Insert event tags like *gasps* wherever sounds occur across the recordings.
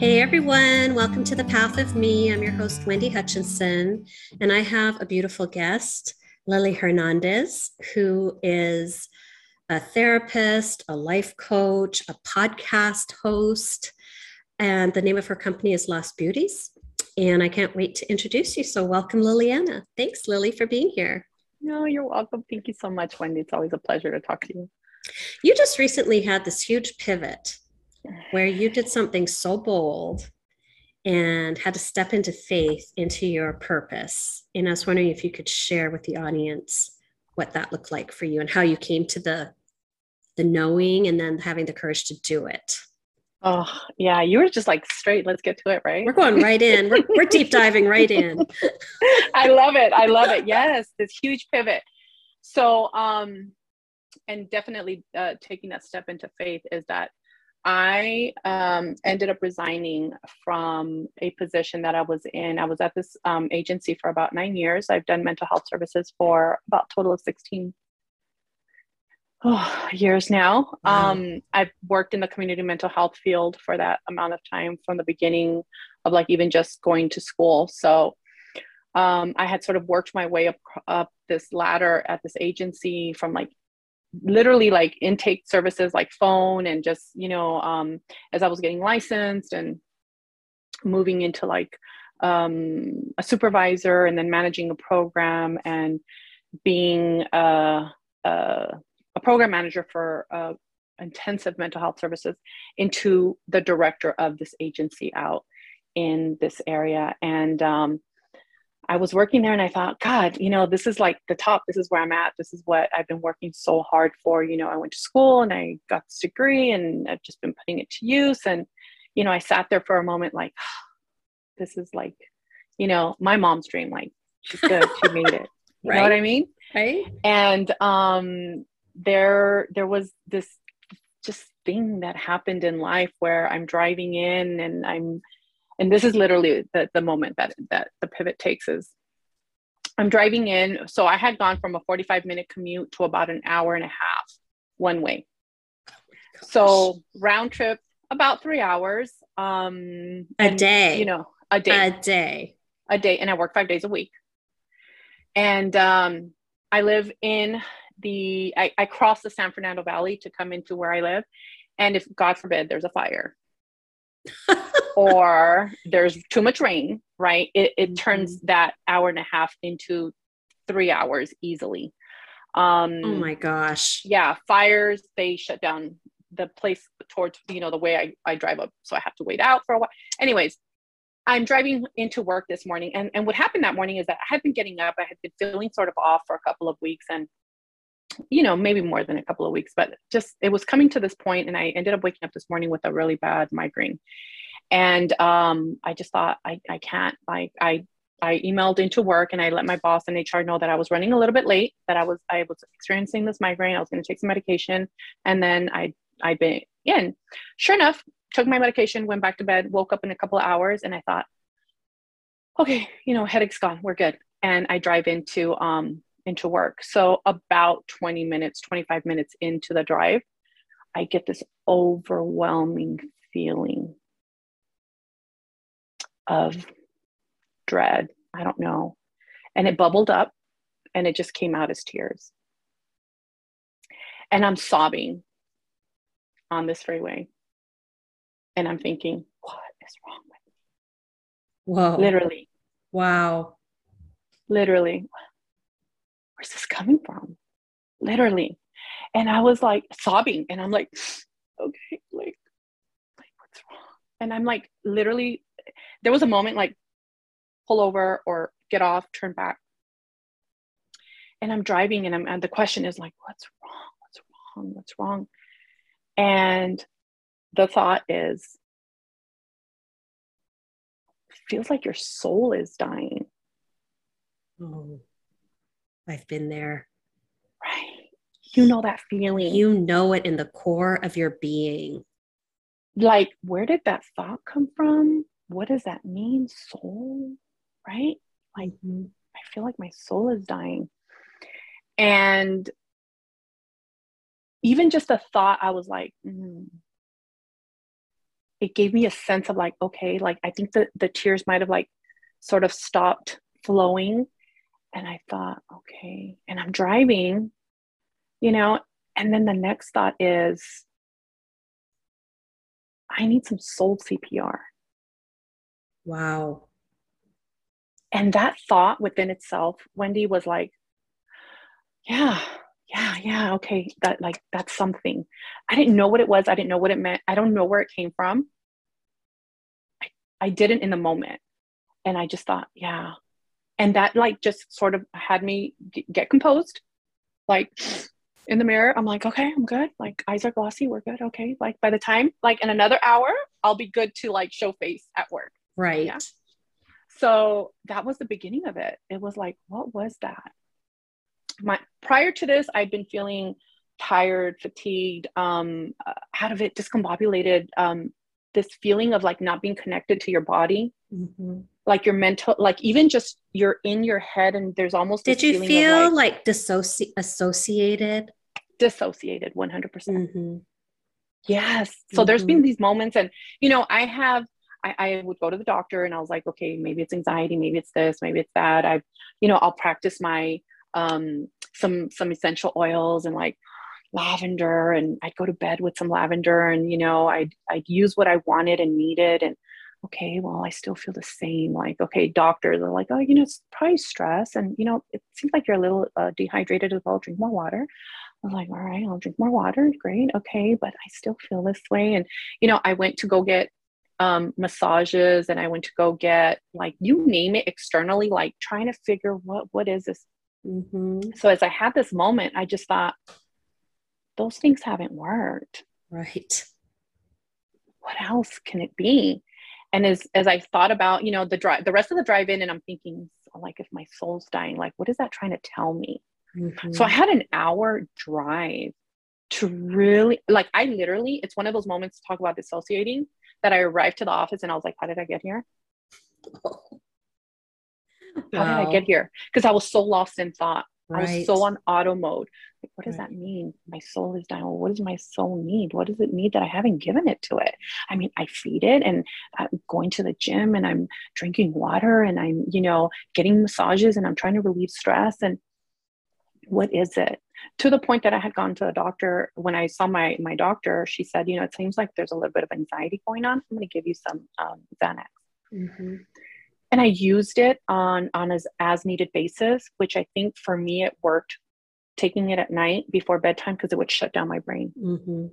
Hey everyone, welcome to the Path of Me. I'm your host, Wendy Hutchinson, and I have a beautiful guest, Lili Hernandez, who is a therapist, a life coach, a podcast host, and the name of her company is Lost Beauties. And I can't wait to introduce you. So, welcome, Liliana. Thanks, Lily, for being here. No, you're welcome. Thank you so much, Wendy. It's always a pleasure to talk to you. You just recently had this huge pivot where you did something so bold and had to step into faith into your purpose. And I was wondering if you could share with the audience what that looked like for you and how you came to the the knowing and then having the courage to do it. Oh, yeah, you were just like straight, let's get to it, right? We're going right in. We're, we're deep *laughs* diving right in. I love it. I love it. Yes, this huge pivot. So, um, and definitely uh, taking that step into faith is that I um, ended up resigning from a position that I was in. I was at this um, agency for about nine years. I've done mental health services for about total of 16 oh, years now. Wow. Um, I've worked in the community mental health field for that amount of time from the beginning of like even just going to school. So um, I had sort of worked my way up up this ladder at this agency from like literally like intake services like phone and just you know um, as i was getting licensed and moving into like um, a supervisor and then managing a program and being a, a, a program manager for uh, intensive mental health services into the director of this agency out in this area. And um, I was working there and I thought, God, you know, this is like the top. This is where I'm at. This is what I've been working so hard for. You know, I went to school and I got this degree and I've just been putting it to use. And, you know, I sat there for a moment like, *sighs* this is like, you know, my mom's dream. Like, she's good. she *laughs* made it. You right. know what I mean? Right. And um, there, there was this just thing that happened in life where I'm driving in and I'm, and this is literally the, the moment that that the pivot takes is i'm driving in. So i had gone from a 45 minute commute to about an hour and a half one way. Oh so round trip about three hours um a and, day. you know a day. A day. A day and i work five days a week. And um i live in the I, I cross the san fernando valley to come into where i live. And if god forbid there's a fire or there's too much rain, right? It, it mm-hmm. turns that hour and a half into three hours easily. Um, oh my gosh. Yeah, fires, they shut down the place towards, you know, the way I, I drive up. So I have to wait out for a while. Anyways, I'm driving into work this morning. And, and what happened that morning is that I had been getting up, I had been feeling sort of off for a couple of weeks. And you know, maybe more than a couple of weeks, but just it was coming to this point, and I ended up waking up this morning with a really bad migraine. And um, I just thought, I, I can't. I I emailed into work and I let my boss and HR know that I was running a little bit late, that I was I was experiencing this migraine. I was going to take some medication, and then I I'd been in. Sure enough, took my medication, went back to bed, woke up in a couple of hours, and I thought, okay, you know, headache's gone, we're good. And I drive into um, into work. So about 20 minutes, 25 minutes into the drive, I get this overwhelming feeling of dread. I don't know. And it bubbled up and it just came out as tears. And I'm sobbing on this freeway. And I'm thinking, what is wrong with me? Whoa. Literally. Wow. Literally where's this coming from? Literally. And I was like sobbing and I'm like, *sighs* okay, like, like what's wrong? And I'm like, literally, there was a moment like pull over or get off, turn back. And I'm driving and I'm and the question is like, what's wrong? What's wrong? What's wrong? And the thought is, feels like your soul is dying. Oh. I've been there. Right. You know that feeling. You know it in the core of your being. Like, where did that thought come from? What does that mean? Soul, right? Like, mm-hmm. I feel like my soul is dying. And even just the thought, I was like, mm, it gave me a sense of like, okay, like I think the, the tears might have like sort of stopped flowing. And I thought, okay, and I'm driving, you know, and then the next thought is, I need some soul CPR. Wow. And that thought within itself, Wendy was like, yeah, yeah, yeah, okay, that like that's something. I didn't know what it was. I didn't know what it meant. I don't know where it came from. I, I didn't in the moment. And I just thought, yeah. And that like just sort of had me get composed. Like in the mirror, I'm like, okay, I'm good. Like eyes are glossy, we're good. Okay. Like by the time, like in another hour, I'll be good to like show face at work. Right. Yeah. So that was the beginning of it. It was like, what was that? my prior to this, I'd been feeling tired, fatigued, um, uh, out of it, discombobulated. Um, this feeling of like not being connected to your body, mm-hmm. Like your mental, like even just you're in your head, and there's almost. Did you feel like, like dissoci- associated? Dissociated, one hundred percent. Mm-hmm. Yes. So mm-hmm. there's been these moments, and you know, I have I, I, would go to the doctor and I was like, okay, maybe it's anxiety, maybe it's this, maybe it's that. I, you know, I'll practice my um, some some essential oils and like lavender and I'd go to bed with some lavender and you know I'd I'd use what I wanted and needed and okay well I still feel the same like okay doctor they're like oh you know it's probably stress and you know it seems like you're a little uh, dehydrated as well drink more water I'm like all right I'll drink more water great okay but I still feel this way and you know I went to go get um, massages and I went to go get like you name it externally like trying to figure what what is this Mm-hmm. So as I had this moment, I just thought, those things haven't worked. Right. What else can it be? And as as I thought about, you know, the drive, the rest of the drive in, and I'm thinking, like, if my soul's dying, like, what is that trying to tell me? Mm-hmm. So I had an hour drive to really, like, I literally, it's one of those moments to talk about dissociating that I arrived to the office and I was like, how did I get here? How wow. did I get here? Because I was so lost in thought. Right. I was so on auto mode. Like, what does right. that mean? My soul is dying. Well, what does my soul need? What does it need that I haven't given it to it? I mean, I feed it and I'm going to the gym and I'm drinking water and I'm, you know, getting massages and I'm trying to relieve stress. And what is it? To the point that I had gone to the doctor when I saw my my doctor, she said, you know, it seems like there's a little bit of anxiety going on. I'm going to give you some um, Xanax. Mm-hmm and I used it on on as as needed basis, which I think for me it worked. Taking it at night before bedtime because it would shut down my brain. Mm-hmm.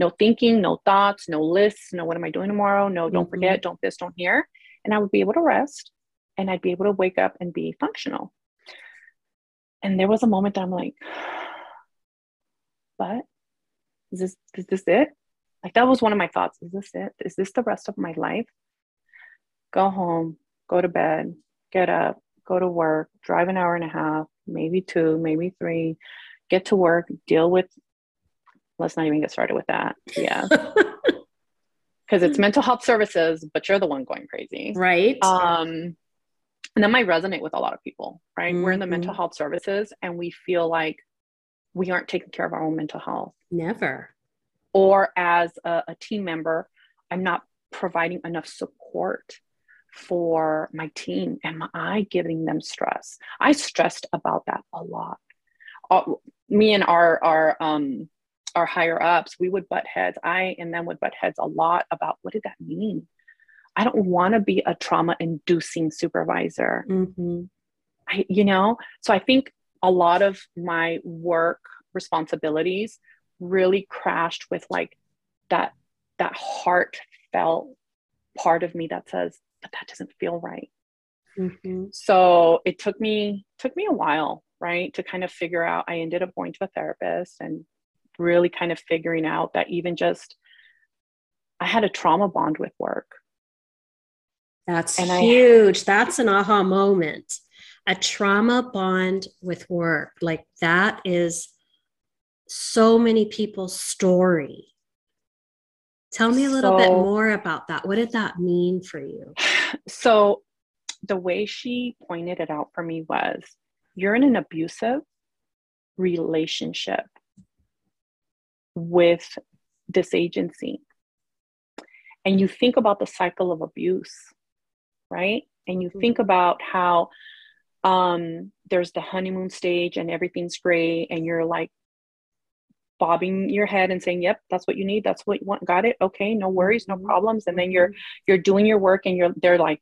No thinking, no thoughts, no lists, no what am I doing tomorrow? No, don't mm-hmm. forget, don't this, don't here, and I would be able to rest, and I'd be able to wake up and be functional. And there was a moment that I'm like, but is this is this it? Like that was one of my thoughts. Is this it? Is this the rest of my life? Go home, go to bed, get up, go to work, drive an hour and a half, maybe two, maybe three, get to work, deal with, let's not even get started with that. Yeah. *laughs* Because it's mental health services, but you're the one going crazy. Right. Um, and that might resonate with a lot of people, right? Mm-hmm. We're in the mental mm-hmm. health services and we feel like we aren't taking care of our own mental health. Never. Or as a, a team member, I'm not providing enough support for my team? Am I giving them stress? I stressed about that a lot. Me and our our um our higher ups, we would butt heads. I and them would butt heads a lot about what did that mean? I don't want to be a trauma inducing supervisor. Mm-hmm. I, you know, so I think a lot of my work responsibilities really crashed with like that that heartfelt part of me that says but that doesn't feel right. Mm-hmm. So it took me took me a while, right, to kind of figure out. I ended up going to a therapist and really kind of figuring out that even just I had a trauma bond with work. That's and huge. I, That's an aha moment. A trauma bond with work. Like that is so many people's story. Tell me a little so, bit more about that. What did that mean for you? *sighs* So, the way she pointed it out for me was you're in an abusive relationship with this agency. and you think about the cycle of abuse, right? And you think about how um, there's the honeymoon stage and everything's great, and you're like bobbing your head and saying, "Yep, that's what you need. That's what you want. Got it? Okay, no worries, no mm-hmm. problems." And then you're you're doing your work, and you're they're like,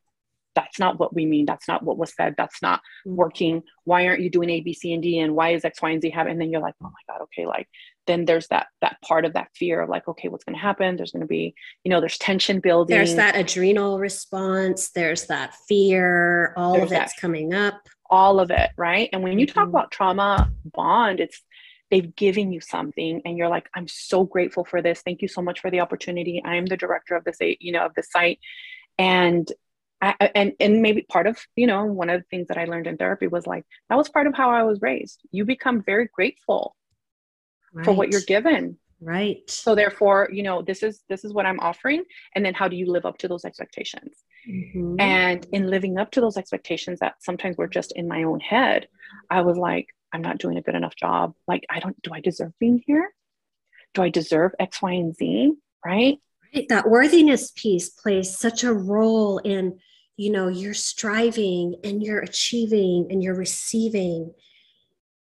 "That's not what we mean. That's not what was said. That's not mm-hmm. working. Why aren't you doing A, B, C, and D? And why is X, Y, and Z happening?" And then you're like, "Oh my god, okay, like." then there's that that part of that fear of like okay what's going to happen there's going to be you know there's tension building there's that adrenal response there's that fear all there's of it's that, coming up all of it right and when you mm-hmm. talk about trauma bond it's they've given you something and you're like i'm so grateful for this. Thank you so much for the opportunity. I'm the director of this you know of the site. And I, and and maybe part of you know one of the things that i learned in therapy was like that was part of how i was raised. You become very grateful right. for what you're given. Right. So therefore you know this is this is what i'm offering. And then how do you live up to those expectations? Mm-hmm. and in living up to those expectations that sometimes were just in my own head i was like i'm not doing a good enough job like i don't do i deserve being here do i deserve x y and z right right that worthiness piece plays such a role in you know you're striving and you're achieving and you're receiving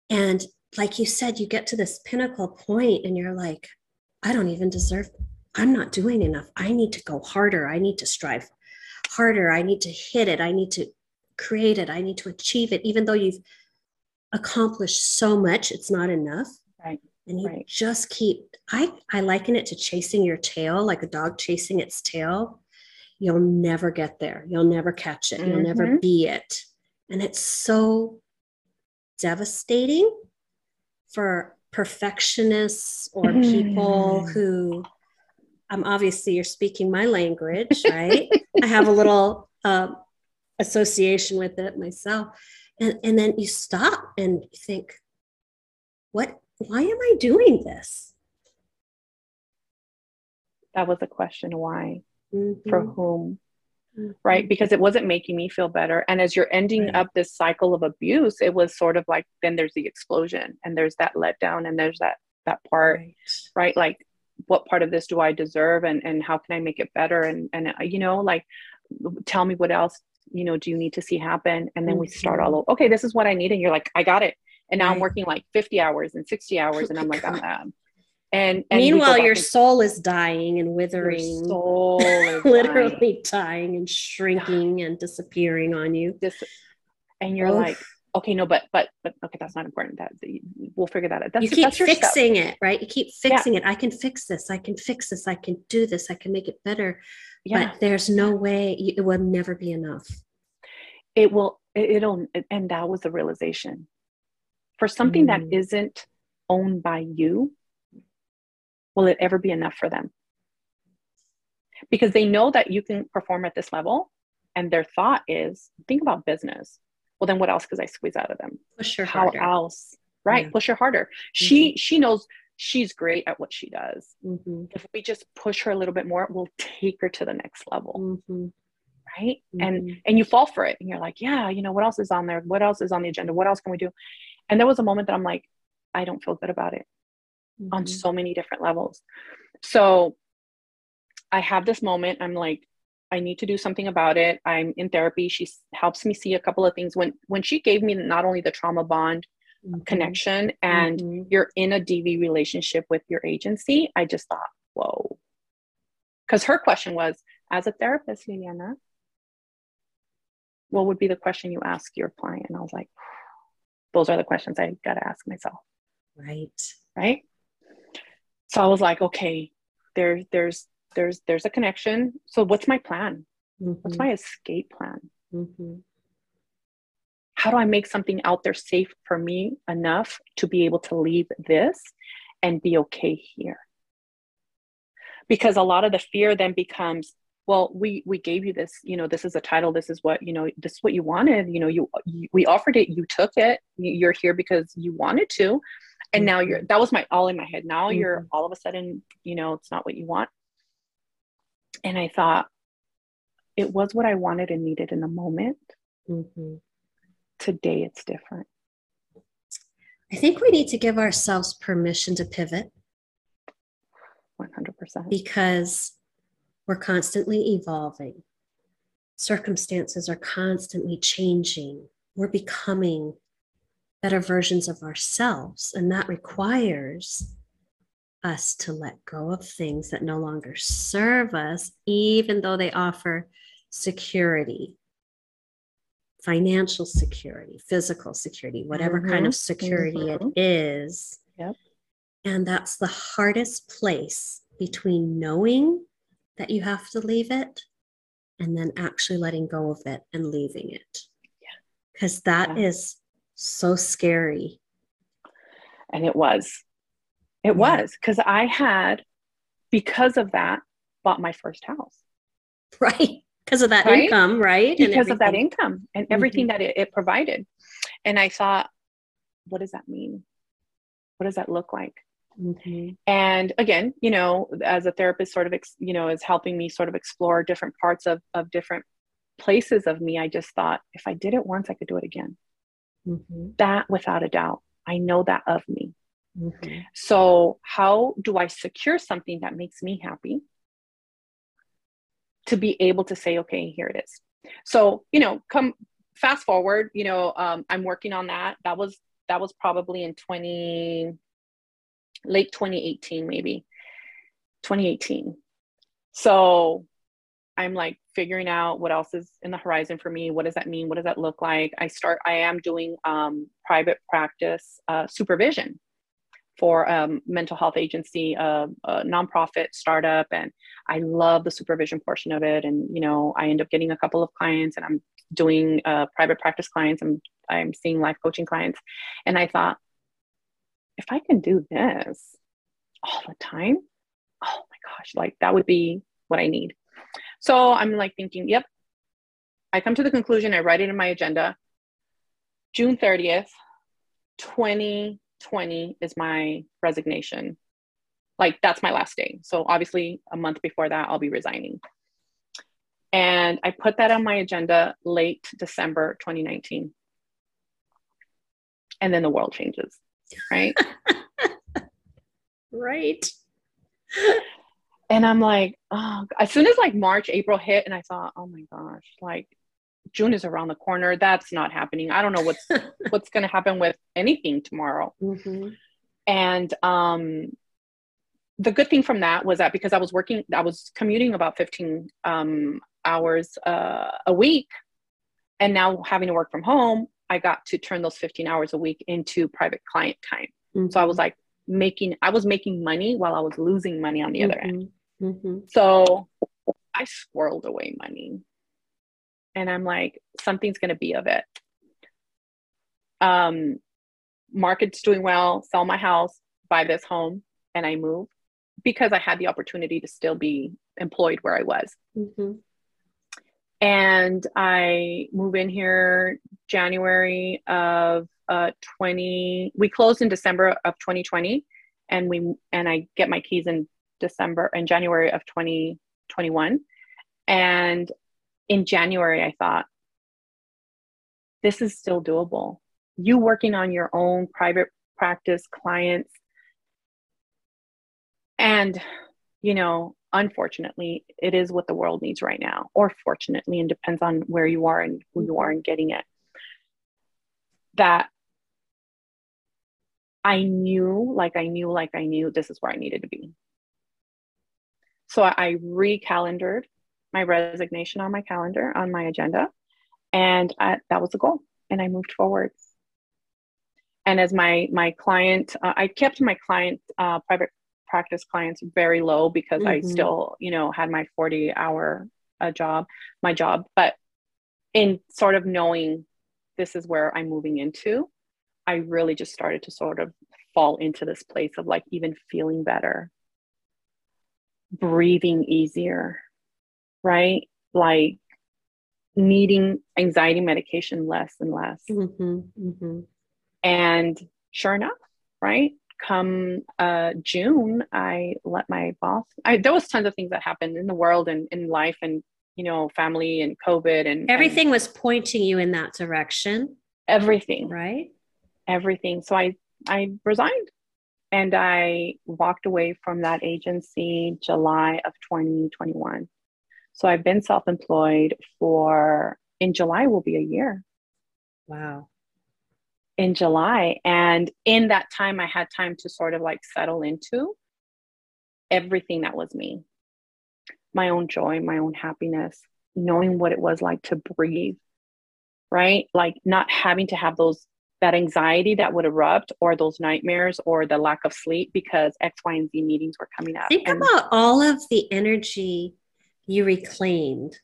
and like you said, you get to this pinnacle point and you're like, I don't even deserve, I'm not doing enough. I need to go harder. I need to strive harder. I need to hit it. I need to create it. I need to achieve it. Even though you've accomplished so much, it's not enough. Right. And you right. just keep, I, I liken it to chasing your tail, like a dog chasing its tail. You'll never get there. You'll never catch it. Mm-hmm. You'll never mm-hmm. be it. And it's so devastating for perfectionists or people who I'm um, obviously you're speaking my language right i have a little *laughs* uh, association with it myself and, and then you stop and you think what why am i doing this? That was a question why? Mm-hmm. for whom right? Because it wasn't making me feel better. And as you're ending right. up this cycle of abuse it was sort of like then there's the explosion and there's that letdown and there's that that part right, right? like what part of this do i deserve and and how can i make it better? And and uh, you know like tell me what else you know do you need to see happen and then mm-hmm. we start all over okay this is what i need and you're like i got it and now right. i'm working like 50 hours and 60 hours and i'm like i'm um, and, and meanwhile your and, soul is dying and withering soul *laughs* literally dying. dying. and shrinking and disappearing on you Dis- and you're Oof. like okay no but but but okay that's not important. That we'll figure that out. That's, you keep fixing it right? You keep fixing yeah. it. I can fix this. I can fix this. I can do this. I can make it better. Yeah. but there's no way it will never be enough. It will it'll and that was the realization. For something mm. that isn't owned by you will it ever be enough for them? Because they know that you can perform at this level, and their thought is think about business. Well, then what else could I squeeze out of them? Push her How harder. else? Right? Yeah. Push her harder. Mm-hmm. She she knows she's great at what she does. Mm-hmm. If we just push her a little bit more, we'll take her to the next level. Mm-hmm. Right. And mm-hmm. and you fall for it. And you're like, yeah, you know, what else is on there? What else is on the agenda? What else can we do? And there was a moment that I'm like, I don't feel good about it mm-hmm. on so many different levels. So I have this moment, I'm like, I need to do something about it. I'm in therapy. She helps me see a couple of things. When when she gave me not only the trauma bond mm-hmm. connection and mm-hmm. you're in a DV relationship with your agency, I just thought, whoa. Because her question was, as a therapist, Liliana, what would be the question you ask your client? And I was like, *sighs* those are the questions I got to ask myself. Right. Right so i was like okay there there's there's there's a connection. So what's my plan? Mm-hmm. what's my escape plan? Mm-hmm. how do i make something out there safe for me enough to be able to leave this and be okay here? Because a lot of the fear then becomes well we we gave you this you know this is a title this is what you know this is what you wanted. You know you, you we offered it you took it you're here because you wanted to. And now you're that was my all in my head. Now mm-hmm. you're all of a sudden you know it's not what you want and i thought it was what i wanted and needed in the moment mm-hmm. today it's different i think we need to give ourselves permission to pivot 100% because we're constantly evolving. Circumstances are constantly changing. We're becoming better versions of ourselves. And that requires us to let go of things that no longer serve us, even though they offer security, financial security, physical security, whatever mm-hmm. kind of security mm-hmm. it is. Yep. And that's the hardest place between knowing that you have to leave it and then actually letting go of it and leaving it. Yeah. Because that yeah. is so scary. And it was. It yeah. was because I had, because of that, bought my first house. Right. Because of that right? income, right? Because of that income and everything mm-hmm. that it, it provided. And I thought, what does that mean? What does that look like? Mm-hmm. And again, you know, as a therapist, sort of, ex- you know, is helping me sort of explore different parts of, of different places of me. I just thought if I did it once, I could do it again. Mm-hmm. That without a doubt, I know that of me. Mm-hmm. So, how do I secure something that makes me happy to be able to say, okay, here it is? So, you know, come fast forward, you know, um, I'm working on that. That was that was probably in 20 late 2018 maybe 2018 so i'm like figuring out what else is in the horizon for me what does that mean what does that look like i start i am doing um, private practice uh, supervision for a um, mental health agency a, a nonprofit startup and i love the supervision portion of it and you know i end up getting a couple of clients and i'm doing uh, private practice clients i'm i'm seeing life coaching clients and i thought if I can do this all the time, oh my gosh, like that would be what I need. So I'm like thinking, yep. I come to the conclusion, I write it in my agenda. June 30th, 2020 is my resignation. Like that's my last day. So obviously, a month before that, I'll be resigning. And I put that on my agenda late December 2019. And then the world changes right? *laughs* right. And I'm like, oh, as soon as like March, April hit, and I thought, oh my gosh, like June is around the corner. That's not happening. I don't know what's *laughs* what's going to happen with anything tomorrow. Mm-hmm. And um, the good thing from that was that because I was working, I was commuting about 15 um, hours uh, a week, and now having to work from home, I got to turn those 15 hours a week into private client time. Mm-hmm. So I was like making, I was making money while I was losing money on the mm-hmm. other end. Mm-hmm. So I squirreled away money. And I'm like, something's going to be of it. Um, market's doing well, sell my house, buy this home, and I move because I had the opportunity to still be employed where I was. Mm-hmm and I move in here January of uh, 20. We closed in December of 2020, and we and I get my keys in December and January of 2021. And in January, I thought, this is still doable. You working on your own private practice clients, and you know unfortunately it is what the world needs right now. Or fortunately and depends on where you are and who you are and getting it. That i knew like i knew like i knew this is where i needed to be. So i recalendared my resignation on my calendar on my agenda and I, that was the goal and i moved forward and as my my client uh, i kept my client uh, private practice clients very low because mm-hmm. I still, you know, had my 40 hour uh, job, my job. But in sort of knowing this is where I'm moving into, I really just started to sort of fall into this place of like even feeling better, breathing easier, right? Like needing anxiety medication less and less. Mm-hmm, mm-hmm. And sure enough, right? come uh, June, I let my boss. I, there was tons of things that happened in the world and in life, and you know, family and COVID and everything and was pointing you in that direction. Everything, right? Everything. So I I resigned, and I walked away from that agency July of 2021. So I've been self employed for, in July will be a year. Wow. In July. And in that time, I had time to sort of like settle into everything that was me my own joy, my own happiness, knowing what it was like to breathe, right? Like not having to have those that anxiety that would erupt or those nightmares or the lack of sleep because X, Y, and Z meetings were coming up. Think and about all of the energy you reclaimed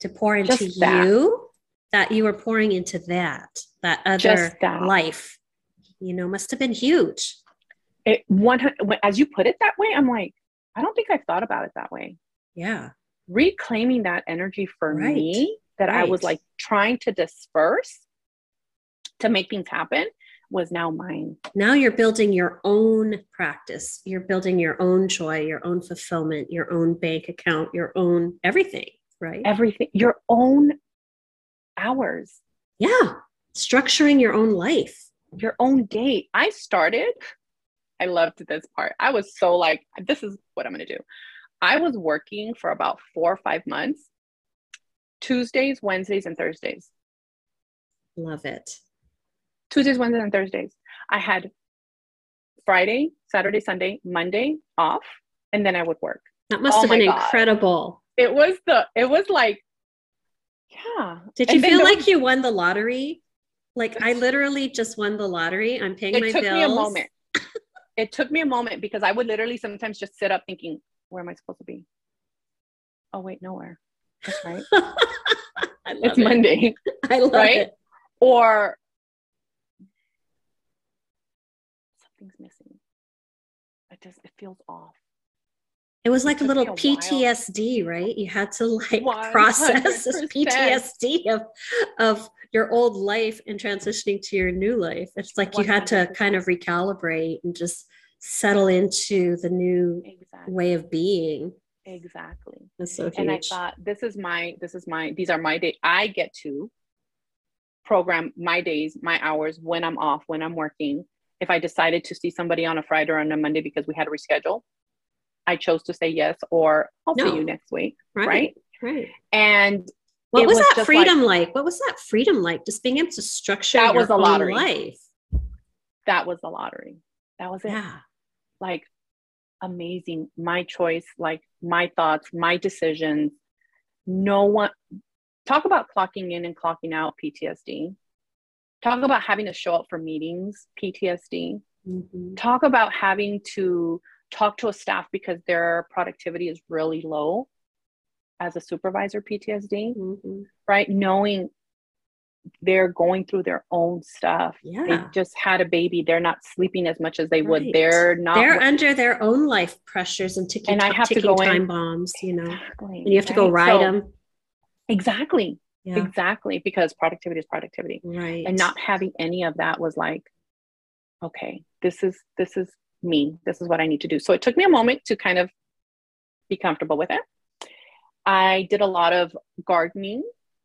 to pour into that. you that you were pouring into that, that other that. life, you know, must have been huge. It one as you put it that way, I'm like, I don't think I've thought about it that way. Yeah. Reclaiming that energy for right. me that right. I was like trying to disperse to make things happen was now mine. Now you're building your own practice. You're building your own joy, your own fulfillment, your own bank account, your own everything, right? Everything, your own hours. Yeah. Structuring your own life, your own day. I started, I loved this part. I was so like, this is what I'm going to do. I was working for about four or five months, Tuesdays, Wednesdays, and Thursdays. Love it. Tuesdays, Wednesdays, and Thursdays. I had Friday, Saturday, Sunday, Monday off, and then I would work. That must oh have been God. incredible. It was the, it was like, yeah. Did you and feel like you won the lottery? Like I literally just won the lottery. I'm paying my bills. it my took bills. Me a moment. *laughs* it took me a moment because I would literally sometimes just sit up thinking, where am I supposed to be? Oh, wait, nowhere. That's right. *laughs* it's it. Monday. *laughs* I love right? it. Or something's missing. It just it feels off. It was like it a little a PTSD, while. right? You had to like 100%. process this PTSD of of your old life and transitioning to your new life. It's like 100%. you had to kind of recalibrate and just settle into the new exactly. way of being exactly That's so huge. and i thought this is my this is my these are my day i get to program my days my hours when i'm off when i'm working if i decided to see somebody on a friday or on a monday because we had to reschedule i chose to say yes or i'll no. see you next week right right, right. and what was, was that freedom like, like, what was that freedom like? Just being able to structure that was a lottery. life. That was the lottery. That was it. Yeah. Like amazing. My choice like my thoughts my decisions. No one talk about clocking in and clocking out ptsd talk about having to show up for meetings ptsd mm-hmm. talk about having to talk to a staff because their productivity is really low as a supervisor ptsd mm-hmm. right knowing they're going through their own stuff. Yeah. They just had a baby. They're not sleeping as much as they right. would. They're not. They're under their own life pressures and ticking, and I have ticking to go time in. bombs, you know, exactly. and you have to right? go ride so, them. Exactly. Yeah. Exactly. Because productivity is productivity. Right. And not having any of that was like, okay, this is, this is me. This is what I need to do. So it took me a moment to kind of be comfortable with it. I did a lot of gardening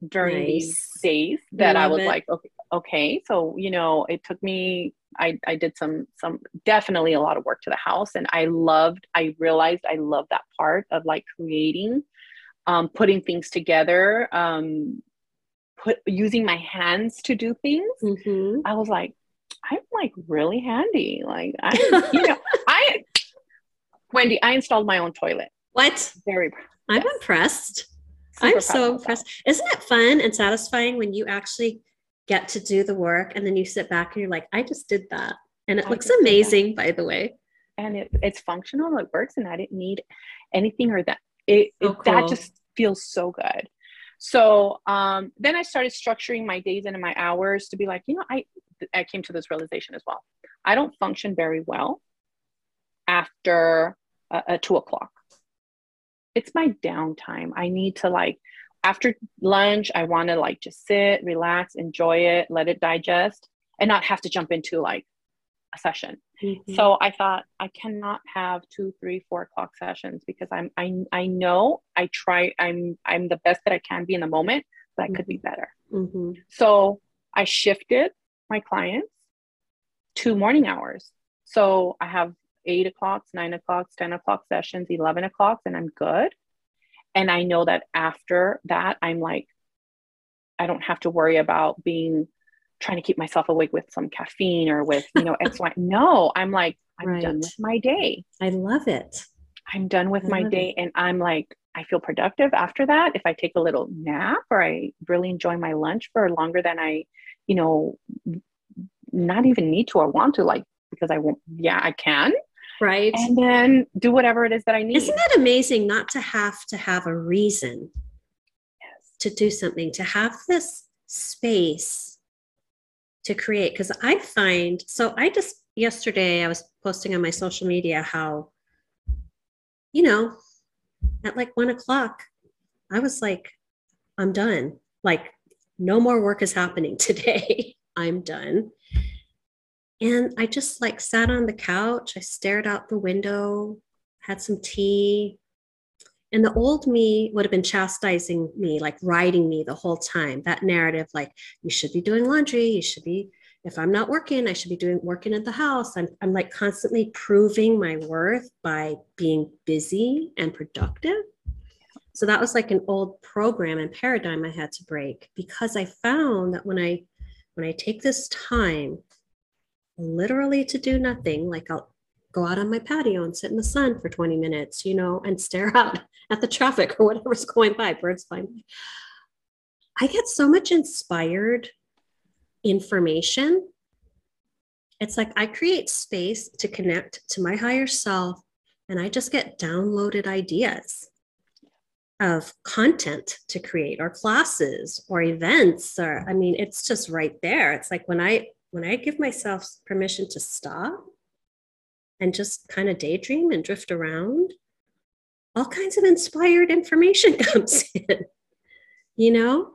during nice. these days that Love I was it. like, okay, okay. So, you know, it took me, I, I did some, some definitely a lot of work to the house and I loved, I realized I love that part of like creating, um, putting things together, um, put using my hands to do things. Mm-hmm. I was like, I'm like really handy. Like I, you know, *laughs* I, Wendy, I installed my own toilet. What? Very. I'm yes. impressed. I'm so impressed. That. Isn't it fun and satisfying when you actually get to do the work and then you sit back and you're like, I just did that. And it I looks amazing, by the way. And it, it's functional, it works, and I didn't need anything or that. It, oh, it cool. that just feels so good. So um, then I started structuring my days and my hours to be like, you know, I I came to this realization as well. I don't function very well after uh, two o'clock it's my downtime. I need to like after lunch, I want to like just sit, relax, enjoy it, let it digest, and not have to jump into like a session. Mm-hmm. So I thought I cannot have two, three, four o'clock sessions because I'm I I know I try I'm I'm the best that I can be in the moment, but I could be mm-hmm. better. Mm-hmm. So I shifted my clients to morning hours. So I have eight o'clocks, nine o'clocks, 10 o'clock sessions, 11 o'clocks, and I'm good. And I know that after that, I'm like, I don't have to worry about being trying to keep myself awake with some caffeine or with, you know, *laughs* X, Y. No, I'm like, I'm right. done with my day. I love it. I'm done with I my day. It. And I'm like, I feel productive after that. If I take a little nap or I really enjoy my lunch for longer than I, you know, not even need to or want to, like, because I won't, yeah, I can. Right. And then do whatever it is that I need. Isn't that amazing not to have to have a reason yes. to do something, to have this space to create? Because I find, so I just, yesterday I was posting on my social media how, you know, at like one o'clock, I was like, I'm done. Like, no more work is happening *laughs* today. I'm done. And I just like sat on the couch. I stared out the window, had some tea. And the old me would have been chastising me, like riding me the whole time. That narrative, like, you should be doing laundry. You should be, if I'm not working, I should be doing working at the house. I'm, I'm like constantly proving my worth by being busy and productive. So that was like an old program and paradigm I had to break because I found that when I when I take this time literally to do nothing, like I'll go out on my patio and sit in the sun for 20 minutes, you know, and stare *laughs* out at the traffic or whatever's going by, birds flying. I get so much inspired information. It's like I create space to connect to my higher self, and I just get downloaded ideas of content to create or classes or events or i mean it's just right there it's like when i when I give myself permission to stop and just kind of daydream and drift around, all kinds of inspired information *laughs* comes in, you know?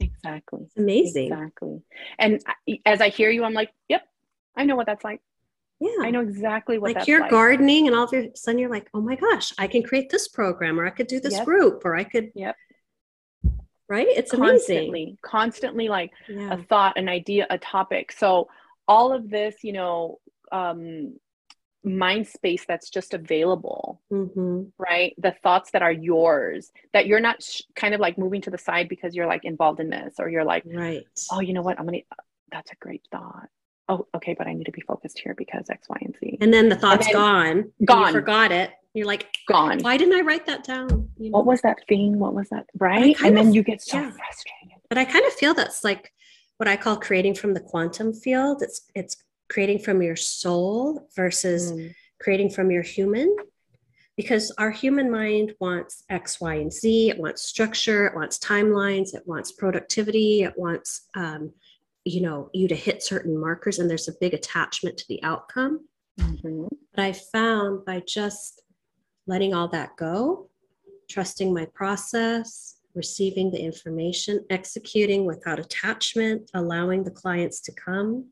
Exactly. It's amazing. Exactly. And as I hear you, I'm like, yep, I know what that's like. Yeah. I know exactly what like you're like. gardening and all of a sudden you're like, oh my gosh, I can create this program or I could do this yep. group or I could yep right it's constantly amazing. constantly like yeah. a thought an idea a topic so all of this you know um mind space that's just available mm-hmm. right? The thoughts that are yours that you're not sh- kind of like moving to the side because you're like involved in this or you're like right. Oh you know what? I'm gonna that's a great thought. Oh okay but i need to be focused here because x y and z. And then the thought's then, gone. gone. Forgot it. You're like gone. Why didn't i write that down? You know? what was that thing? What was that right? And then you get so yeah. frustrated. But i kind of feel that's like what i call creating from the quantum field. It's it's creating from your soul versus mm. creating from your human because our human mind wants x y and z it wants structure it wants timelines it wants productivity it wants um, you know you to hit certain markers and there's a big attachment to the outcome mm-hmm. but i found by just letting all that go, trusting my process, receiving the information, executing without attachment, allowing the clients to come.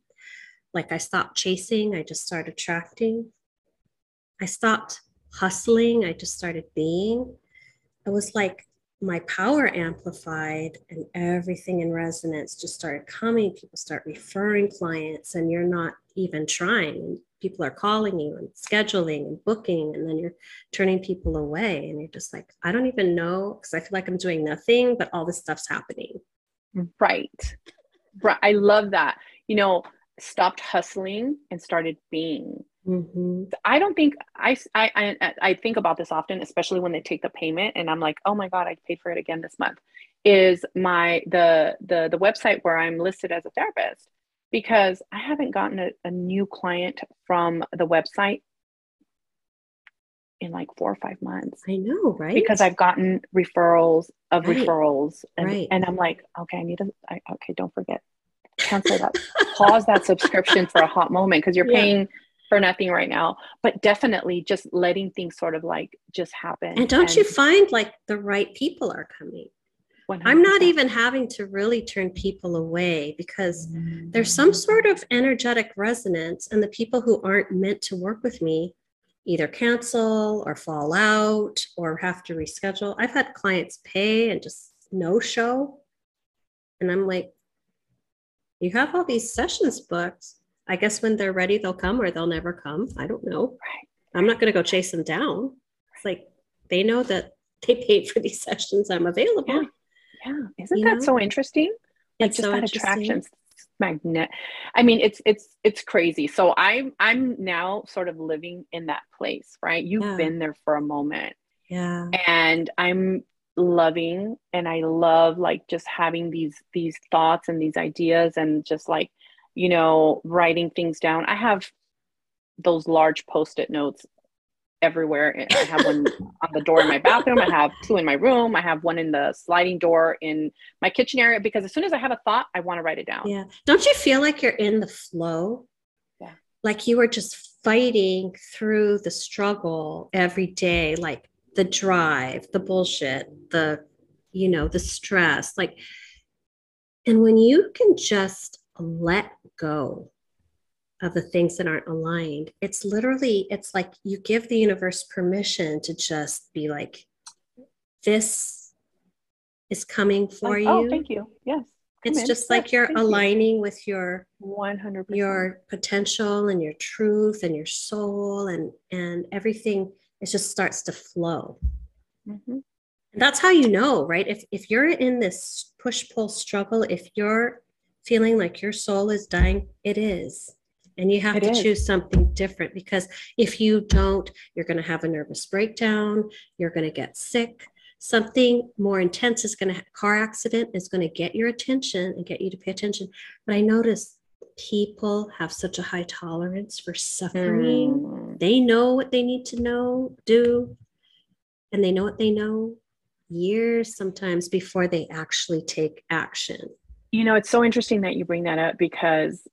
Like I stopped chasing, I just started attracting. I stopped hustling, I just started being. It was like my power amplified and everything in resonance just started coming. People start referring clients, and you're not even trying And people are calling you and scheduling and booking and then you're turning people away and you're just like i don't even know because i feel like i'm doing nothing but all this stuff's happening right right i love that you know stopped hustling and started being mm-hmm. i don't think I, I i i think about this often especially when they take the payment and i'm like oh my god i paid for it again this month is my the the the website where i'm listed as a therapist because I haven't gotten a, a new client from the website in like four or five months. I know, right? Because I've gotten referrals of right. referrals, and, right. and I'm like, okay, I need to. I, okay, don't forget, cancel that, pause that subscription for a hot moment because you're yeah. paying for nothing right now. But definitely, just letting things sort of like just happen. And don't and, you find like the right people are coming? 100%. I'm not even having to really turn people away because there's some mm. sort of energetic resonance, and the people who aren't meant to work with me either cancel or fall out or have to reschedule. I've had clients pay and just no show. And I'm like, you have all these sessions booked. I guess when they're ready, they'll come or they'll never come. I don't know. Right. I'm not going to go chase them down. It's like they know that *laughs* they paid for these sessions. I'm available. Yeah, yeah. isn't you that know? so interesting? Like it's just so that attraction magnet i mean it's it's it's crazy so i'm i'm now sort of living in that place right you've yeah. been there for a moment yeah and i'm loving and i love like just having these these thoughts and these ideas and just like you know writing things down. I have those large post-it notes everywhere. I have one *laughs* on the door in my bathroom. I have two in my room. I have one in the sliding door in my kitchen area because as soon as i have a thought i want to write it down. Yeah. Don't you feel like you're in the flow? Yeah. Like you are just fighting through the struggle every day like the drive, the bullshit, the, you know, the stress. Like, and when you can just let go of the things that aren't aligned, it's literally, it's like you give the universe permission to just be like, this is coming for like, oh, you. Oh, thank you. Yes. It's just like you're aligning you. with your 100 your potential and your truth and your soul and and everything it just starts to flow. Mm-hmm. That's how you know, right? If if you're in this push pull struggle, if you're feeling like your soul is dying, it is. And you have it to is. choose something different because if you don't, you're going to have a nervous breakdown, you're going to get sick. Something more intense is going to car accident is going to get your attention and get you to pay attention. But I notice people have such a high tolerance for suffering. Mm. They know what they need to know, do, and they know what they know years sometimes before they actually take action. You know, it's so interesting that you bring that up because,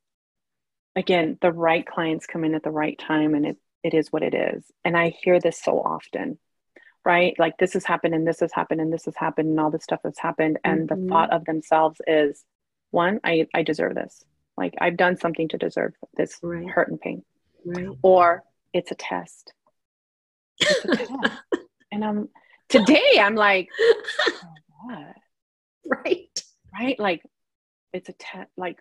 again, the right clients come in at the right time and it, it is what it is. And I hear this so often, right? Like this has happened and this has happened and this has happened and all this stuff has happened. And mm-hmm. the thought of themselves is, one, I, I deserve this like I've done something to deserve this right. hurt and pain. Right. Or it's a test. It's a *laughs* test. and I'm today I'm like, oh. *laughs* Right. Right? Like it's a test like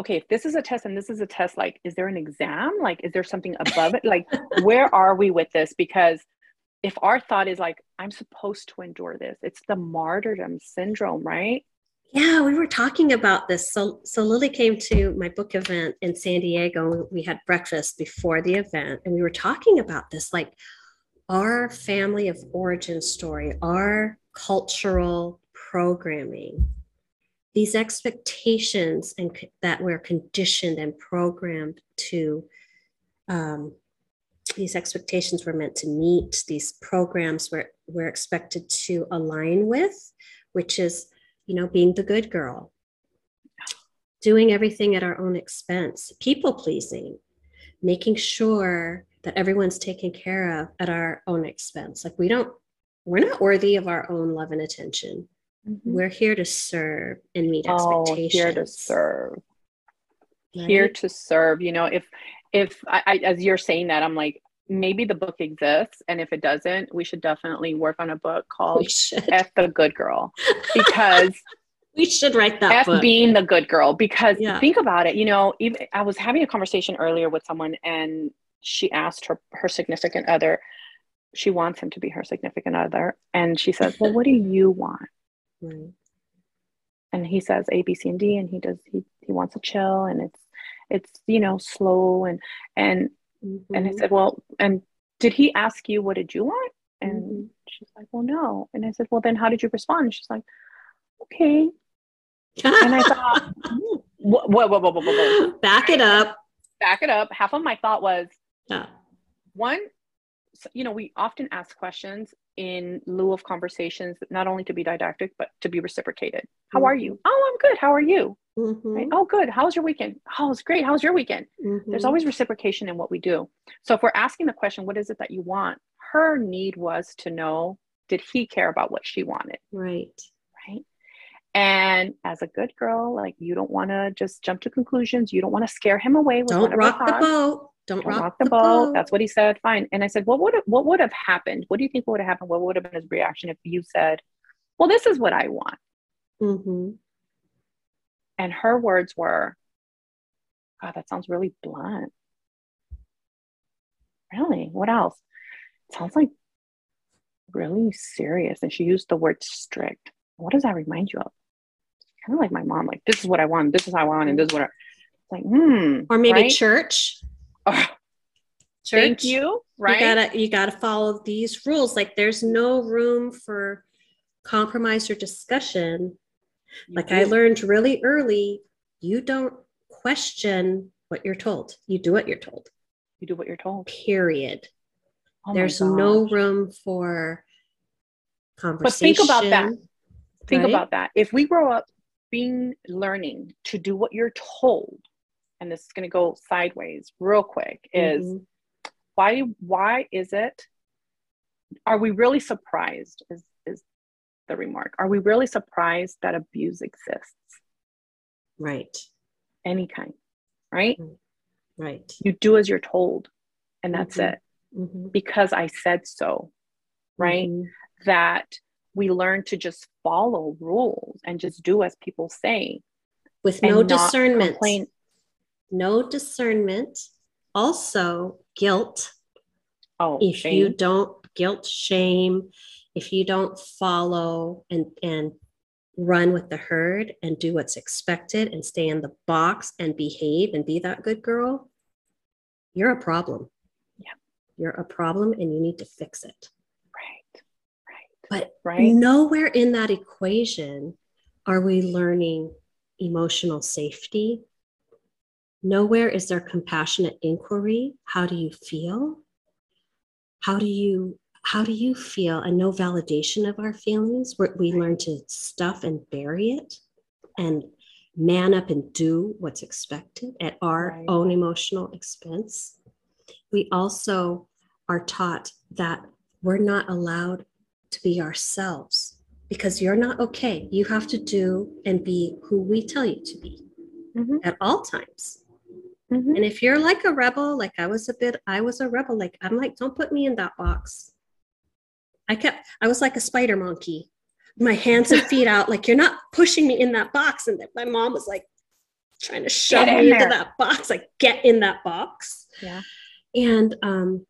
okay, if this is a test and this is a test, like, is there an exam? Like, is there something above it? Like, *laughs* where are we with this? Because if our thought is like, I'm supposed to endure this, it's the martyrdom syndrome, right? Yeah, we were talking about this. So, so Lili came to my book event in San Diego. We had breakfast before the event, and we were talking about this, like our family of origin story, our cultural programming, these expectations and that we're conditioned and programmed to. Um, these expectations were meant to meet. These programs were we're expected to align with, which is you know, being the good girl, doing everything at our own expense, people pleasing, making sure that everyone's taken care of at our own expense. Like we don't, we're not worthy of our own love and attention. Mm-hmm. We're here to serve and meet oh, expectations. Here to serve. Right? Here to serve. You know, if if I, I as you're saying that, I'm like, maybe the book exists and if it doesn't we should definitely work on a book called f the good girl because *laughs* we should write that f book. being the good girl because yeah. think about it you know even i was having a conversation earlier with someone and she asked her her significant other she wants him to be her significant other and she says well what do you want right. and he says a b c and d and he does he, he wants to chill and it's it's you know slow and and Mm-hmm. And I mm-hmm. said, Well, and did he ask you what did you want? And mm-hmm. she's like, Well, no. And I said, Well, then how did you respond? And she's like, Okay. and I thought, *laughs* whoa, whoa, whoa, whoa, whoa, whoa. Back it up. Back it up. Half of my thought was, yeah. one, you know, we often ask questions in lieu of conversations, not only to be didactic, but to be reciprocated. How mm-hmm. are you? Oh, I'm good. How are you? Mm-hmm. Right? Oh, good. How's your weekend? Oh, it's great. How's your weekend? Mm-hmm. There's always reciprocation in what we do. So if we're asking the question, what is it that you want? Her need was to know, did he care about what she wanted? Right. Right. And as a good girl, like you don't want to just jump to conclusions. You don't want to scare him away. With don't rock the boat. Don't, don't rock, rock, the, the boat. boat. That's what he said. Fine. And I said, what would what would have happened? What do you think would have happened? What would have been his reaction if you said, well, this is what I want? Mm-hmm. And her words were, God, that sounds really blunt. Really? What else? It sounds like really serious. And she used the word strict. What does that remind you of? Kind of like my mom, like, this is what I want, this is how I want, and this is what I like, hmm. Or maybe right? church. Oh, *sighs* church. Thank you. Right. You gotta you gotta follow these rules. Like there's no room for compromise or discussion. You like do. I learned really early, you don't question what you're told. You do what you're told. You do what you're told. Period. Oh There's no room for conversation. But think about that. Think right? about that. If we grow up being learning to do what you're told, and this is going to go sideways real quick, is mm-hmm. why why is it? Are we really surprised? Is is the remark? Are we really surprised that abuse exists? Right. Any kind. Right. Mm-hmm. Right. You do as you're told, and that's mm-hmm. it. Mm-hmm. Because I said so. Right. Mm-hmm. That we learn to just follow rules and just do as people say with no discernment complain. No discernment also guilt oh if shame. you don't guilt shame if you don't follow and and run with the herd and do what's expected and stay in the box and behave and be that good girl you're a problem yeah you're a problem and you need to fix it Right. Right. but right. nowhere in that equation are we learning emotional safety. Nowhere is there compassionate inquiry. How do you feel? How do you how do you feel? And no validation of our feelings. Where we learn to stuff and bury it and man up and do what's expected at our right. own emotional expense. We also are taught that we're not allowed to be ourselves because you're not okay. You have to do and be who we tell you to be mm-hmm. at all times. Mm-hmm. And if you're like a rebel, like I was a bit, I was a rebel. Like I'm like, don't put me in that box. I kept, I was like a spider monkey, my hands and feet out. Like you're not pushing me in that box. And my mom was like trying to shove in me there. into that box. Like get in that box. Yeah. And um,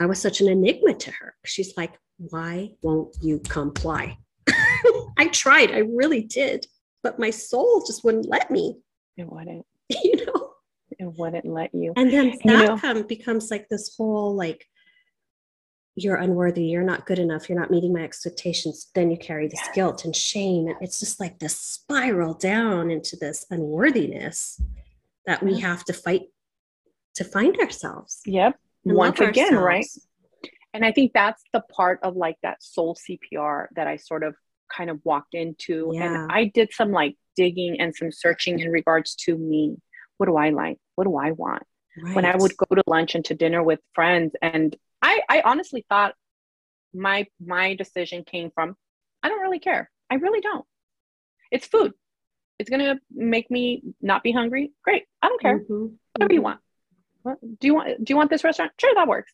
I was such an enigma to her. She's like, why won't you comply? *laughs* I tried, I really did, but my soul just wouldn't let me. It wouldn't. *laughs* You know, it wouldn't let you. And then that you know, come, becomes like this whole like, you're unworthy, you're not good enough, you're not meeting my expectations. Then you carry this yes. guilt and shame. And it's just like this spiral down into this unworthiness that we have to fight to find ourselves. Yep. Once again, ourselves. right? and i think that's the part of like that soul cpr that i sort of kind of walked into yeah. and i did some like digging and some searching in regards to me what do i like what do i want right. when i would go to lunch and to dinner with friends and i i honestly thought my my decision came from i don't really care i really don't it's food it's going to make me not be hungry great i don't care mm-hmm. whatever mm-hmm. you want what, do you want do you want this restaurant sure that works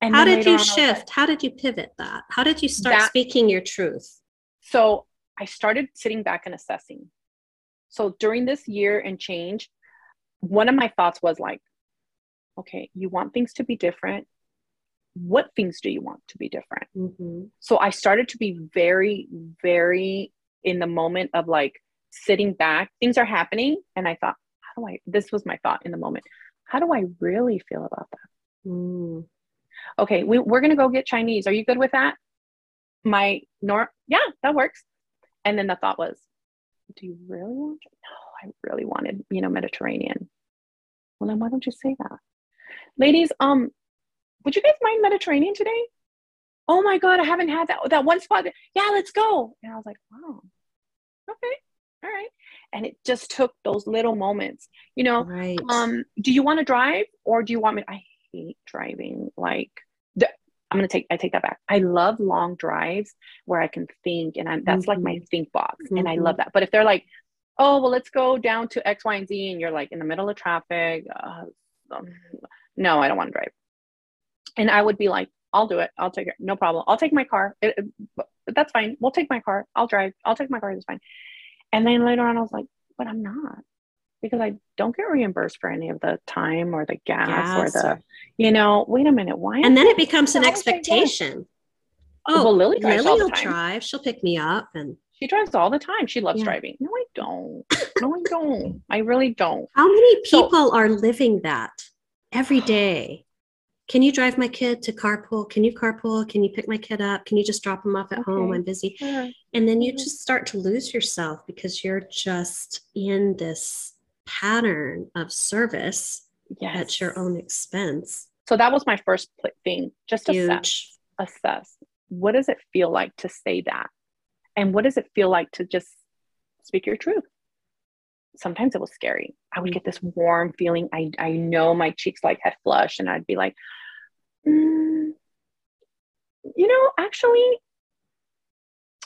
and how did you shift? Like, how did you pivot that? How did you start that, speaking your truth? So I started sitting back and assessing. So during this year and change, one of my thoughts was like, okay, you want things to be different. What things do you want to be different? Mm-hmm. So I started to be very, very in the moment of like sitting back. Things are happening. And I thought, how do I, this was my thought in the moment. How do I really feel about that? Mm okay, we, we're going to go get Chinese. Are you good with that? My nor, yeah, that works. And then the thought was, do you really want? No, I really wanted, you know, Mediterranean. Well, then why don't you say that? Ladies, um, would you guys mind Mediterranean today? Oh my God, I haven't had that, that one spot. Yeah, let's go. And I was like, wow, okay, all right. And it just took those little moments, you know, right. um, do you want to drive or do you want me? I hate driving. Like, I'm gonna take I take that back. I love long drives where I can think, and I'm that's mm-hmm. like my mm-hmm. think box, mm-hmm. and I love mm-hmm. that. But if they're like, oh well, let's go down to X, Y, and Z, and you're like in the middle of traffic, uh, um, no, I don't want to drive. And I would be like, I'll do it. I'll take it. No problem. I'll take my car. It, it, that's fine. We'll take my car. I'll drive. I'll take my car. It's fine. And then later on, I was like, but I'm not because I don't get reimbursed for any of the time or the gas, gas or the, you know, wait a minute, why? And then it becomes an expectation. Oh, well, Lili drives Lili all will the time. drive. She'll pick me up and She drives all the time. She loves Yeah. driving. No, I don't. *laughs* No, I don't. I really don't. How many So- people are living that every day? Can you drive my kid to carpool? Can you carpool? Can you pick my kid up? Can you just drop him off at home? I'm busy. Sure. And then you Mhm. just start to lose yourself because you're just in this pattern of service Yes. at your own expense. So that was my first thing. Just assess. Huge. Assess. What does it feel like to say that? And what does it feel like to just speak your truth? Sometimes it was scary. I would get this warm feeling. I, I know my cheeks like had flushed, and I'd be like, "Mm, you know, actually,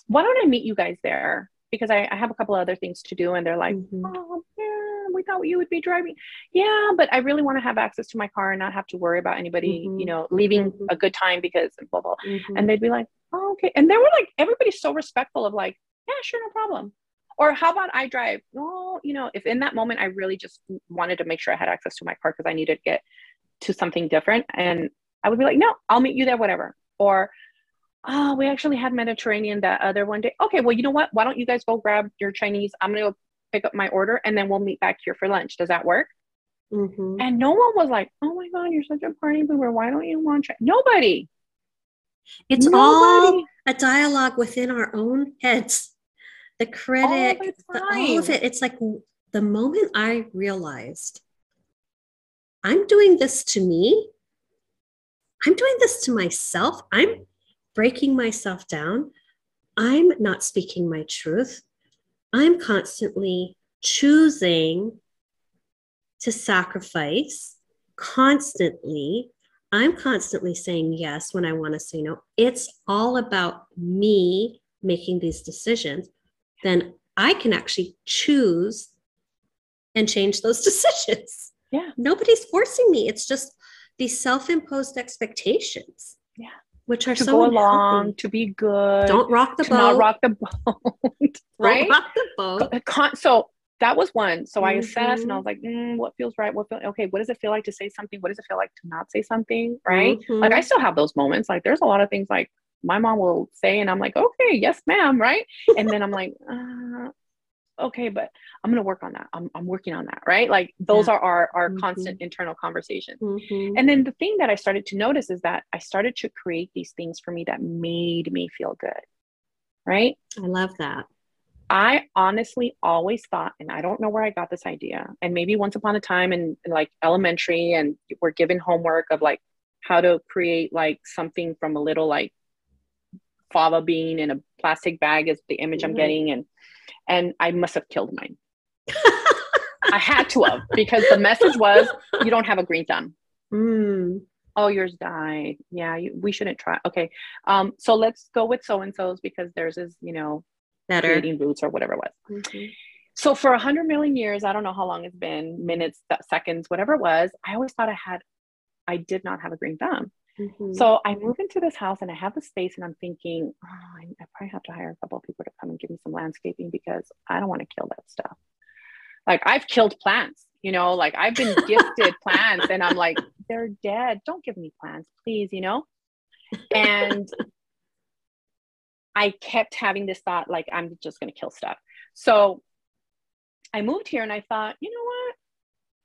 why don't I meet you guys there? Because I, I have a couple other things to do, and they're like, Mhm. oh, yeah, we thought you would be driving. Yeah, but I really want to have access to my car and not have to worry about anybody, Mhm. you know, leaving Mhm. a good time because blah, blah. Mhm. And they'd be like, oh, okay. And they were like, everybody's so respectful of like, yeah, sure, no problem. Or how about I drive? Well, you know, if in that moment I really just wanted to make sure I had access to my car because I needed to get to something different. And I would be like, no, I'll meet you there, whatever. Or, oh, we actually had Mediterranean that other one day. Okay, well, you know what? Why don't you guys go grab your Chinese? I'm going to go pick up my order and then we'll meet back here for lunch. Does that work? Mhm. And no one was like, oh my God, you're such a party boomer. Why don't you want Chi-" Nobody. It's all a dialogue within our own heads. The critic, the the- all of it. It's like the moment I realized I'm doing this to me, I'm doing this to myself, I'm breaking myself down, I'm not speaking my truth, I'm constantly choosing to sacrifice constantly. I'm constantly saying yes when I want to say no. It's all about me making these decisions. Then I can actually choose and change those *laughs* decisions. Yeah. Nobody's forcing me. It's just these self-imposed expectations. Yeah. Which are to so go unhealthy. along, to be good. Don't rock the to boat. not rock the boat. *laughs* Don't right? rock the boat. Con- so that was one. So I assessed and I Mhm. was like, mm, what feels right? What feel okay? What does it feel like to say something? What does it feel like to not say something? Right? Like I still have those moments. Like there's a lot of things like my mom will say, and I'm like, okay, yes, ma'am, right? And then I'm like, uh, okay, but I'm gonna work on that. I'm I'm working on that, right? Like those Yeah. are our our Mhm. constant internal conversations. Mhm. And then the thing that I started to notice is that I started to create these things for me that made me feel good. Right. I love that. I honestly always thought, and I don't know where I got this idea, and maybe once upon a time in like elementary, and we're given homework of like how to create like something from a little like fava bean in a plastic bag is the image I'm Mhm. getting, and and I must have killed mine. *laughs* I had to have because the message was you don't have a green thumb. Mm. Oh, yours died. Yeah, you, we shouldn't try. Okay, um, so let's go with so and so's because theirs is you know Better. creating roots or whatever it was. Mhm. So for a hundred million years, I don't know how long it's been, minutes, seconds, whatever it was. I always thought I had, I did not have a green thumb. Mhm. So I move into this house and I have the space, and I'm thinking, oh, I, I probably have to hire a couple people to come and give me some landscaping because I don't want to kill that stuff. Like I've killed plants, you know, like I've been gifted plants, and I'm like, they're dead. Don't give me plants, please, you know. And I kept having this thought, like I'm just gonna kill stuff. So I moved here and I thought, you know what?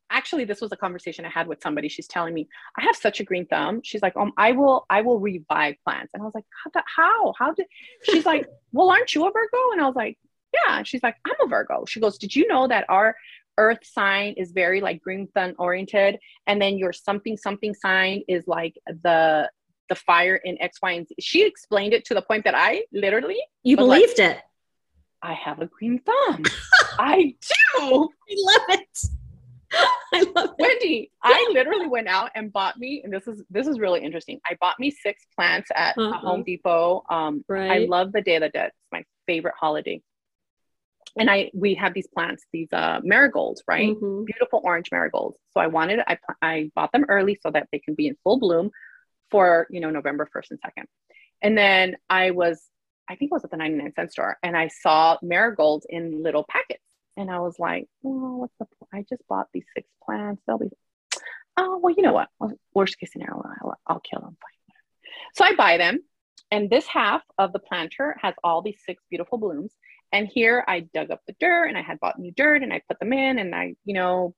Actually, this was a conversation I had with somebody. She's telling me, I have such a green thumb. She's like, um, I will, I will revive plants. And I was like, how? How? How did? She's like, *laughs* well, aren't you a Virgo? And I was like, yeah. She's like, I'm a Virgo. She goes, did you know that our Earth sign is very like green thumb oriented, and then your something something sign is like the the fire in X, Y, and Z. She explained it to the point that I literally You but like- believed it. I have a green thumb. *laughs* I do. *laughs* I love it. *laughs* I love it. Wendy, I literally went out and bought me, and this is this is really interesting. I bought me six plants at Uh-huh. Home Depot. Um, I love the Day of the Dead. It's my favorite holiday. And I we have these plants, these uh, marigolds, right? Mhm. Beautiful orange marigolds. So I wanted I I bought them early so that they can be in full bloom for you know November first and second. And then I was I think it was at the 99 cent store and I saw marigolds in little packets. And I was like, oh, what's the, I just bought these six plants. They'll be, oh well, you know what? Worst case scenario, I'll, I'll kill them. Fine. So I buy them, and this half of the planter has all these six beautiful blooms. And here I dug up the dirt, and I had bought new dirt, and I put them in, and I, you know,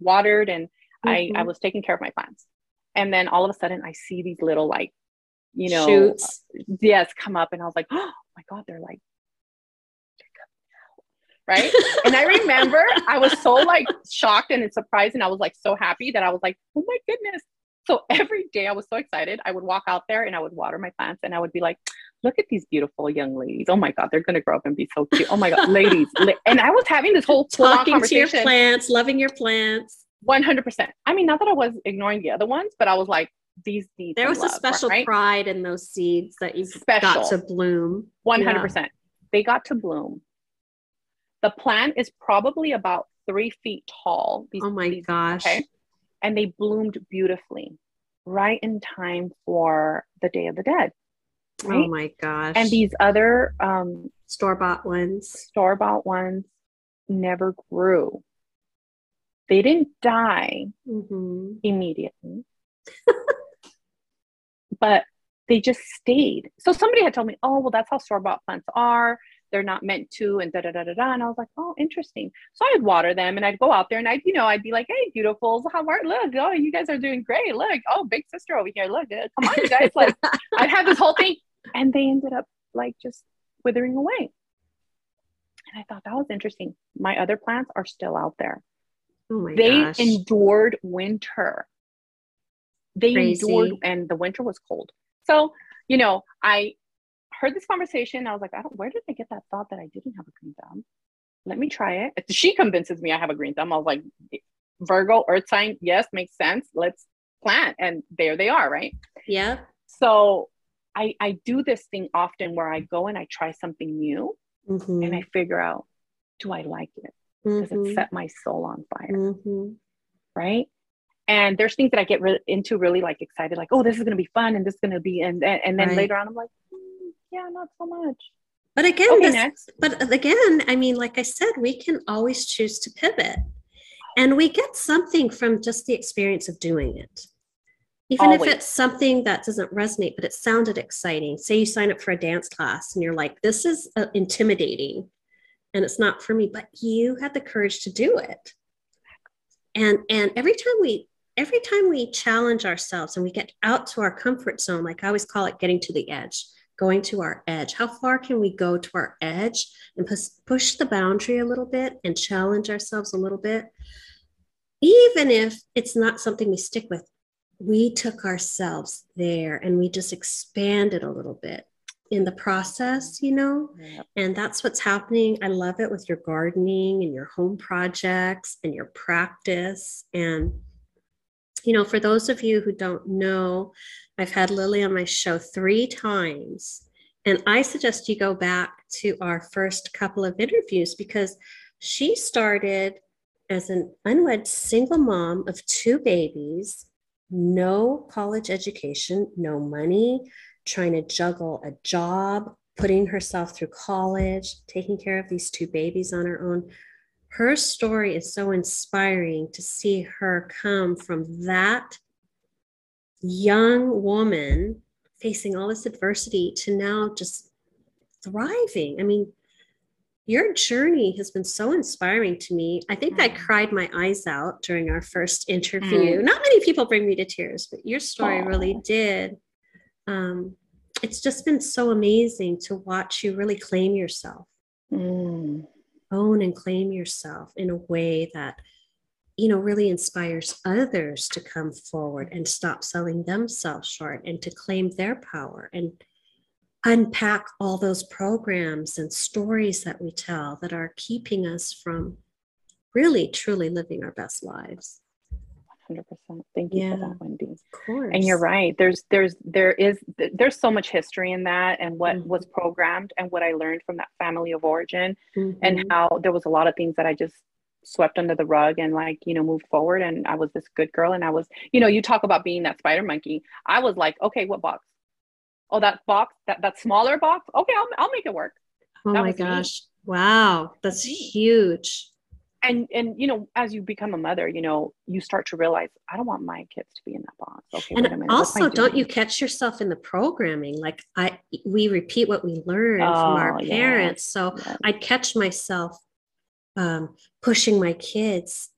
watered, and mm-hmm. I I mm-hmm. was taking care of my plants. And then all of a sudden, I see these little like, you know, shoots. Yes, come up, and I was like, *gasps* oh my god, they're like right? and I remember I was so like shocked and surprised, and I was like so happy that I was like, oh my goodness. So every day I was so excited. I would walk out there and I would water my plants, and I would be like, look at these beautiful young ladies. Oh my God, they're gonna grow up and be so cute. Oh my God, ladies. *laughs* And I was having this whole talking to your plants, loving your plants. 100%. I mean, not that I was ignoring the other ones, but I was like, these need there was love, a special right? pride in those seeds that you got to bloom 100% yeah. they got to bloom the plant is probably about three feet tall. These, oh my these, gosh. Okay? And they bloomed beautifully right in time for the Day of the Dead. Right? Oh my gosh. And these other um, store bought ones, store bought ones never grew. They didn't die mm-hmm. immediately, *laughs* but they just stayed. So somebody had told me, oh, well, that's how store bought plants are they're not meant to and da da da da da. And I was like, oh, interesting. So I'd water them and I'd go out there and I'd, you know, I'd be like, hey, beautifuls, how are look? Oh, you guys are doing great. Look, oh, big sister over here. Look, uh, come on, you guys. Like *laughs* I'd have this whole thing. And they ended up like just withering away. And I thought that was interesting. My other plants are still out there. Oh they gosh. endured winter. They Crazy. endured, and the winter was cold. So, you know, I heard this conversation. I was like, I don't, where did I get that thought that I didn't have a green thumb? Let me try it. *laughs* She convinces me I have a green thumb. I was like, Virgo, earth sign, yes, makes sense. Let's plant. And there they are, right? Yeah. So I, I do this thing often where I go and I try something new mm-hmm. and I figure out, do I like it? Does mm-hmm. it set my soul on fire? Mm-hmm. Right. And there's things that I get re- into really like excited, like, oh, this is going to be fun and this is going to be, and, and, and then right. later on, I'm like, yeah, not so much. But again, okay, this, next. but again, I mean, like I said, we can always choose to pivot and we get something from just the experience of doing it. Even always. if it's something that doesn't resonate, but it sounded exciting. Say you sign up for a dance class and you're like, this is uh, intimidating and it's not for me, but you had the courage to do it. And and every time we every time we challenge ourselves and we get out to our comfort zone, like I always call it getting to the edge going to our edge. How far can we go to our edge and push, push the boundary a little bit and challenge ourselves a little bit? Even if it's not something we stick with, we took ourselves there and we just expanded a little bit in the process, you know? Yep. And that's what's happening. I love it with your gardening and your home projects and your practice. And, you know, for those of you who don't know, I've had Lili on my show three times. And I suggest you go back to our first couple of interviews because she started as an unwed single mom of two babies, no college education, no money, trying to juggle a job, putting herself through college, taking care of these two babies on her own. Her story is so inspiring to see her come from that young woman facing all this adversity to now just thriving. I mean, your journey has been so inspiring to me. I think mm. I cried my eyes out during our first interview. Mm. Not many people bring me to tears, but your story Aww. really did. Um, it's just been so amazing to watch you really claim yourself, mm. Own and claim yourself in a way that you know really inspires others to come forward and stop selling themselves short and to claim their power and unpack all those programs and stories that we tell that are keeping us from really truly living our best lives 100% thank you yeah, for that wendy. of course. And you're right. There's there's there is there's so much history in that and what mm-hmm. was programmed and what i learned from that family of origin mm-hmm. and how there was a lot of things that i just swept under the rug and like you know moved forward. And i was this good girl and i was you know you talk about being that spider monkey. I was like okay what box? Oh that box that that smaller box? Okay i'll, I'll make it work. Oh that my gosh me. wow. That's huge and and you know as you become a mother you know you start to realize i don't want my kids to be in that box okay and also don't you catch yourself in the programming like i we repeat what we learn oh, from our oh, parents yeah. so yeah. i catch myself um, pushing my kids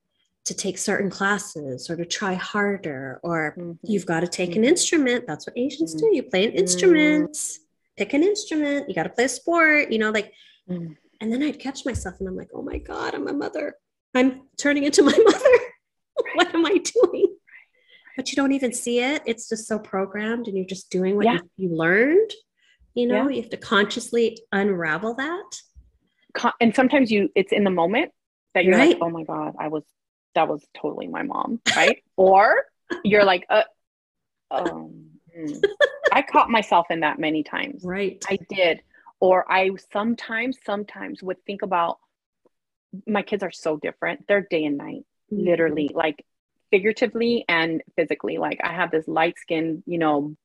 to take certain classes or to try harder or mm-hmm. you've got to take mm-hmm. an instrument that's what asians mm-hmm. do you play an instrument mm. pick an instrument you got to play a sport you know like mm. And then I'd catch myself and I'm like, oh my God, I'm a mother. I'm turning into my *laughs* mother. what am I doing? But you don't even see it. It's just so programmed and you're just doing what yeah. you, you, learned. You know, yeah. you have to consciously unravel that. And sometimes you, it's in the moment that you're right. like, oh my God, I was, that was totally my mom. Right. *laughs* or you're like, uh, um, *laughs* I caught myself in that many times. Right. I did or I sometimes, sometimes would think about my kids are so different. They're day and night, mm-hmm. literally, like figuratively and physically. Like I have this light skinned, you know,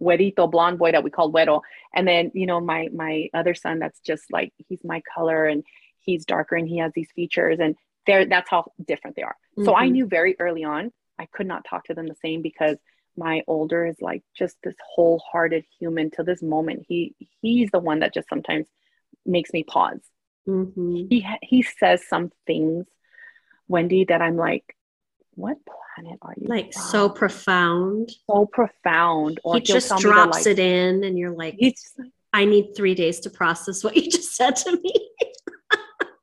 güerito blonde boy that we call güero. And then, you know, my my other son that's just like he's my color and he's darker and he has these features and they're that's how different they are. Mm-hmm. So I mm-hmm. knew very early on I could not talk to them the same because my older is like just this wholehearted human to this moment. He he's the one that just sometimes makes me pause. Mm-hmm. he he says some things wendy that i'm like what planet are you like from? so profound. So profound. Or he just drops like, it in and you're like, like i need three days to process what you just said to me. *laughs*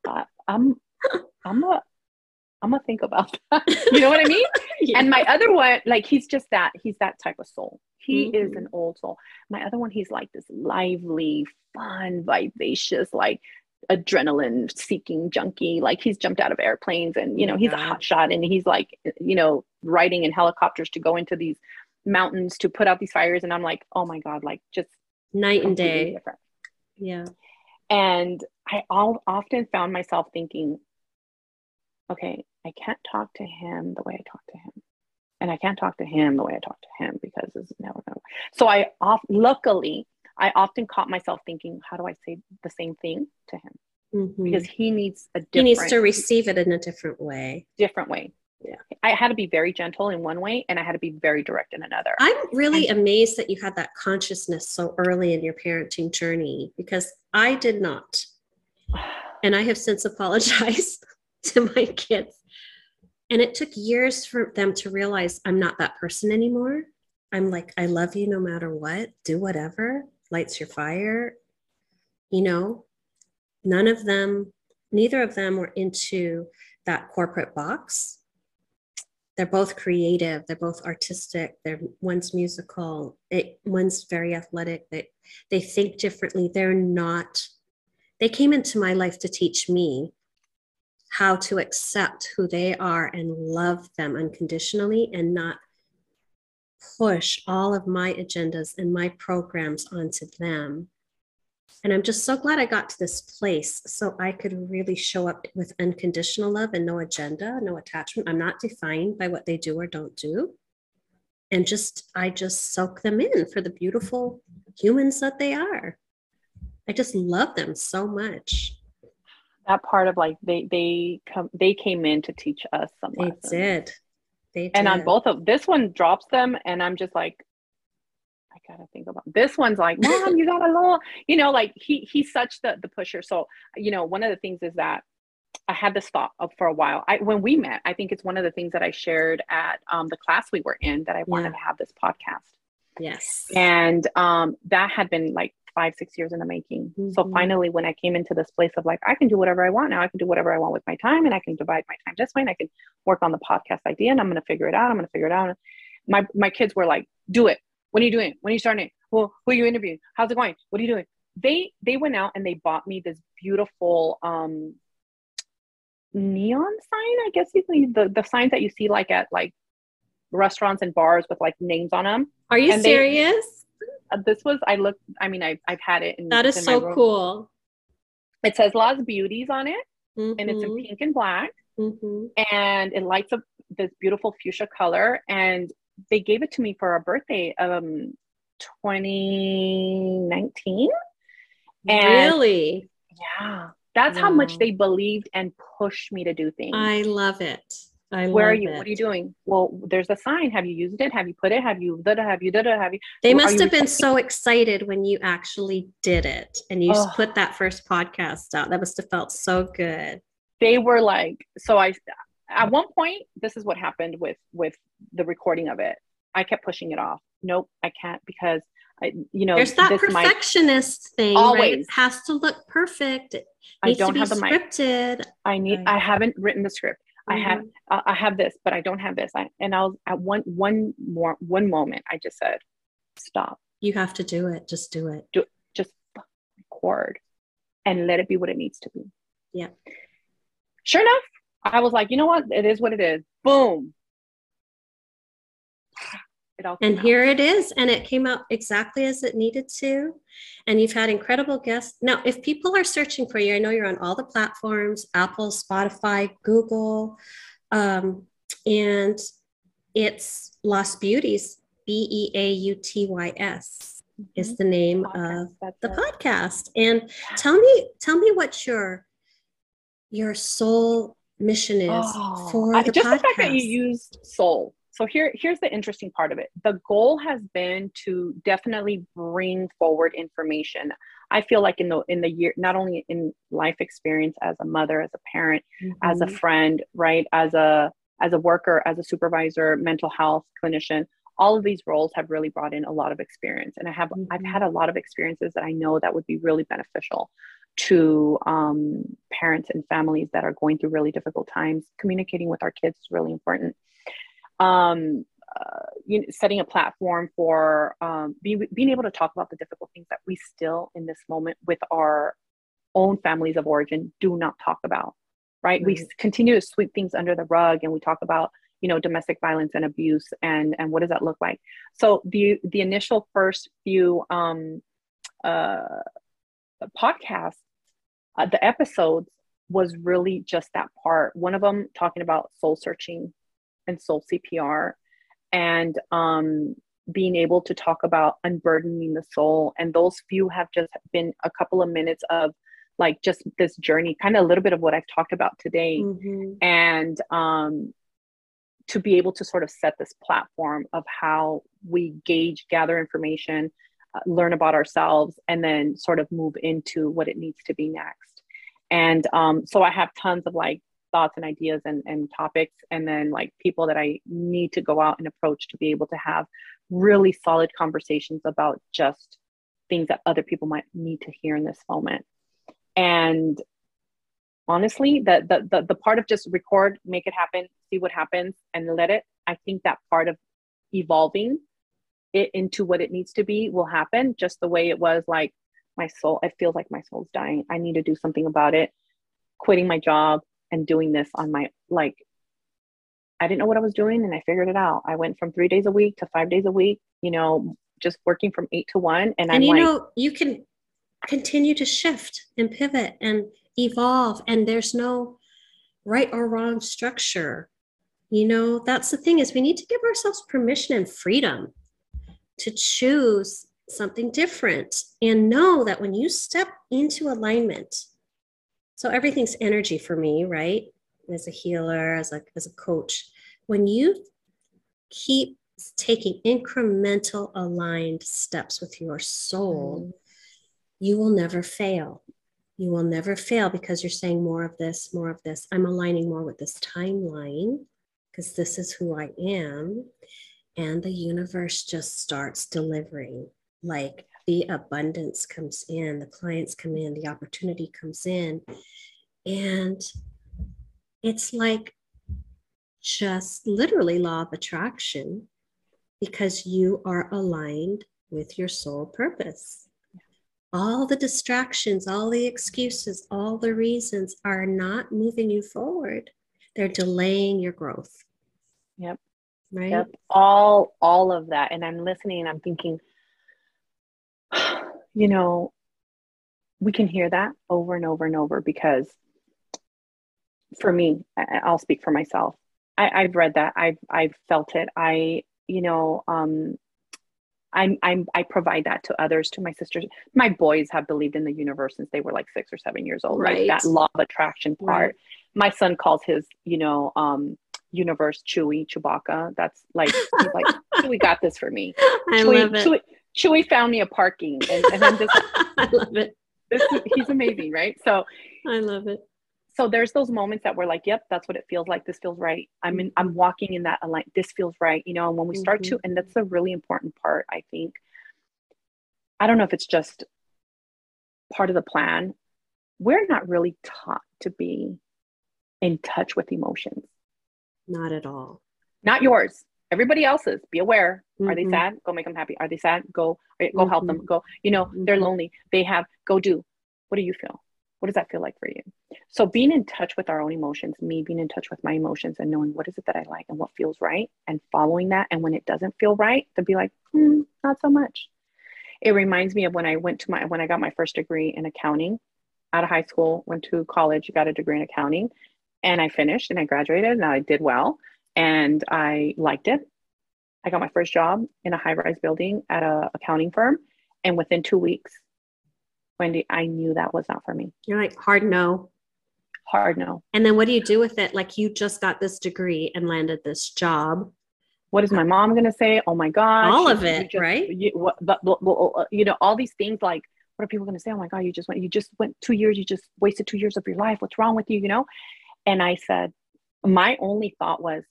Uh, i'm i'm a I'm gonna think about *laughs* that. you know what I mean? *laughs* yeah. And my other one, like he's just that, he's that type of soul. He mm-hmm. is an old soul. My other one, he's like this lively, fun, vivacious, like adrenaline seeking junkie. Like he's jumped out of airplanes and you know, he's a hot shot and he's like, you know, riding in helicopters to go into these mountains to put out these fires. And I'm like, oh my God, like just night and day. Different. Yeah. And I all often found myself thinking, okay, I can't talk to him the way I talk to him. And I can't talk to him the way I talk to him because it's never going So I off luckily I often caught myself thinking, how do I say the same thing to him? Mm-hmm. Because he needs a he needs to receive it in a different way. Different way. Yeah. I had to be very gentle in one way and I had to be very direct in another. I'm really and, amazed that you had that consciousness so early in your parenting journey because I did not. *sighs* And I have since apologized *laughs* to my kids and it took years for them to realize I'm not that person anymore. I'm like, I love you no matter what, do whatever, lights your fire. You know, none of them, neither of them were into that corporate box. They're both creative, they're both artistic, they're one's musical, it, one's very athletic. They, they think differently. They're not, they came into my life to teach me how to accept who they are and love them unconditionally and not push all of my agendas and my programs onto them. And I'm just so glad I got to this place so I could really show up with unconditional love and no agenda, no attachment. I'm not defined by what they do or don't do. And just, I just soak them in for the beautiful humans that they are. I just love them so much that part of like they they come they came in to teach us something. they did they did. and on both of this one drops them and i'm just like i gotta think about this one's like mom *laughs* you got a little you know like he he's such the the pusher so you know one of the things is that i had this thought of for a while i when we met i think it's one of the things that i shared at um, the class we were in that i wanted yeah. to have this podcast yes and um, that had been like five, six years in the making. Mm-hmm. So finally, when I came into this place of like, I can do whatever I want now, I can do whatever I want with my time and I can divide my time this way and I can work on the podcast idea and I'm going to figure it out. I'm going to figure it out. My, my kids were like, do it. When are you doing? When are you starting? Well, who are you interviewing? How's it going? What are you doing? They, they went out and they bought me this beautiful, um, neon sign, I guess you the, the signs that you see like at like restaurants and bars with like names on them. Are you and serious? Uh, this was I looked. I mean, I I've had it. In, that is so cool. It says Las Beauties on it, mm-hmm. and it's in mm-hmm. pink and black, mm-hmm. and it lights up this beautiful fuchsia color. And they gave it to me for a birthday, um, 2019. And really? Yeah. That's wow. how much they believed and pushed me to do things. I love it. I Where are you? It. What are you doing? Well, there's a sign. Have you used it? Have you put it? Have you it? Have you it? Have you? They must have been so excited when you actually did it and you oh. put that first podcast out. That must have felt so good. They were like, so I, at one point, this is what happened with with the recording of it. I kept pushing it off. Nope, I can't because I, you know, there's that perfectionist might, thing. Always right? it has to look perfect. It I don't have the scripted. Mic. I need. Right. I haven't written the script. Mm-hmm. I have. I have this, but I don't have this. I, and i'll at one one more one moment. I just said, "Stop." You have to do it. Just do it. Do just record, and let it be what it needs to be. Yeah. Sure enough, I was like, you know what? It is what it is. Boom it all and here it is and it came out exactly as it needed to and you've had incredible guests now if people are searching for you i know you're on all the platforms apple spotify google um, and it's lost beauties b-e-a-u-t-y-s mm-hmm. is the name podcast. of the it. podcast and tell me tell me what your your soul mission is oh, for the just podcast. the fact that you used soul so here here's the interesting part of it the goal has been to definitely bring forward information i feel like in the in the year not only in life experience as a mother as a parent mm-hmm. as a mm-hmm. friend right as a as a worker as a supervisor mental health clinician all of these roles have really brought in a lot of experience and i have mm-hmm. i've had a lot of experiences that i know that would be really beneficial to um, parents and families that are going through really difficult times communicating with our kids is really important um, uh, you know, setting a platform for um, be, being able to talk about the difficult things that we still in this moment with our own families of origin do not talk about right? Mm-hmm. we continue to sweep things under the rug and we talk about you know domestic violence and abuse and and what does that look like? So the the initial first few um uh podcasts uh, the episodes was really just that part. One of them talking about soul searching and soul CPR and um, being able to talk about unburdening the soul. And those few have just been a couple of minutes of like just this journey, kind of a little bit of what I've talked about today. Mm-hmm. And um, to be able to sort of set this platform of how we gauge, gather information, uh, learn about ourselves, and then sort of move into what it needs to be next. And um, so I have tons of like thoughts and ideas and, and topics and then like people that i need to go out and approach to be able to have really solid conversations about just things that other people might need to hear in this moment. And honestly the, the the the part of just record make it happen see what happens and let it i think that part of evolving it into what it needs to be will happen just the way it was like my soul it feels like my soul's dying. I need to do something about it. Quitting my job and doing this on my like I didn't know what I was doing and I figured it out. I went from three days a week to five days a week, you know, just working from eight to one. And, and I'm you like, know, you can continue to shift and pivot and evolve, and there's no right or wrong structure. You know, that's the thing is we need to give ourselves permission and freedom to choose something different and know that when you step into alignment so everything's energy for me, right? As a healer, as a, as a coach. When you keep taking incremental aligned steps with your soul, mm. you will never fail. You will never fail because you're saying more of this, more of this. I'm aligning more with this timeline because this is who I am. And the universe just starts delivering like the abundance comes in, the clients come in, the opportunity comes in. And it's like just literally law of attraction because you are aligned with your soul purpose. All the distractions, all the excuses, all the reasons are not moving you forward. They're delaying your growth. Yep. Right. Yep. All all of that. And I'm listening I'm thinking, you know, we can hear that over and over and over because for me, I'll speak for myself. I, have read that. I've I've felt it. I, you know, um, I'm, I'm, I provide that to others, to my sisters. My boys have believed in the universe since they were like six or seven years old, right? Like that law of attraction part. Right. My son calls his, you know, um, universe Chewy, Chewbacca. That's like, like, *laughs* Chewy got this for me. I Chewy, love it. Chewy, Chewy found me a parking. And, and I'm just, *laughs* I love it. This, he's amazing, right? So I love it so there's those moments that we're like yep that's what it feels like this feels right i'm in i'm walking in that like this feels right you know and when we start mm-hmm. to and that's a really important part i think i don't know if it's just part of the plan we're not really taught to be in touch with emotions not at all not yours everybody else's be aware mm-hmm. are they mm-hmm. sad go make them happy are they sad go go mm-hmm. help them mm-hmm. go you know they're mm-hmm. lonely they have go do what do you feel what does that feel like for you? So being in touch with our own emotions, me being in touch with my emotions and knowing what is it that I like and what feels right and following that. And when it doesn't feel right, to be like, hmm, not so much. It reminds me of when I went to my when I got my first degree in accounting out of high school, went to college, got a degree in accounting, and I finished and I graduated and I did well and I liked it. I got my first job in a high-rise building at a accounting firm. And within two weeks, Wendy, I knew that was not for me. You're like, hard no. Hard no. And then what do you do with it? Like, you just got this degree and landed this job. What is my mom going to say? Oh my God. All of it, just, right? You, what, but, you know, all these things like, what are people going to say? Oh my God, you just went, you just went two years, you just wasted two years of your life. What's wrong with you? You know? And I said, my only thought was,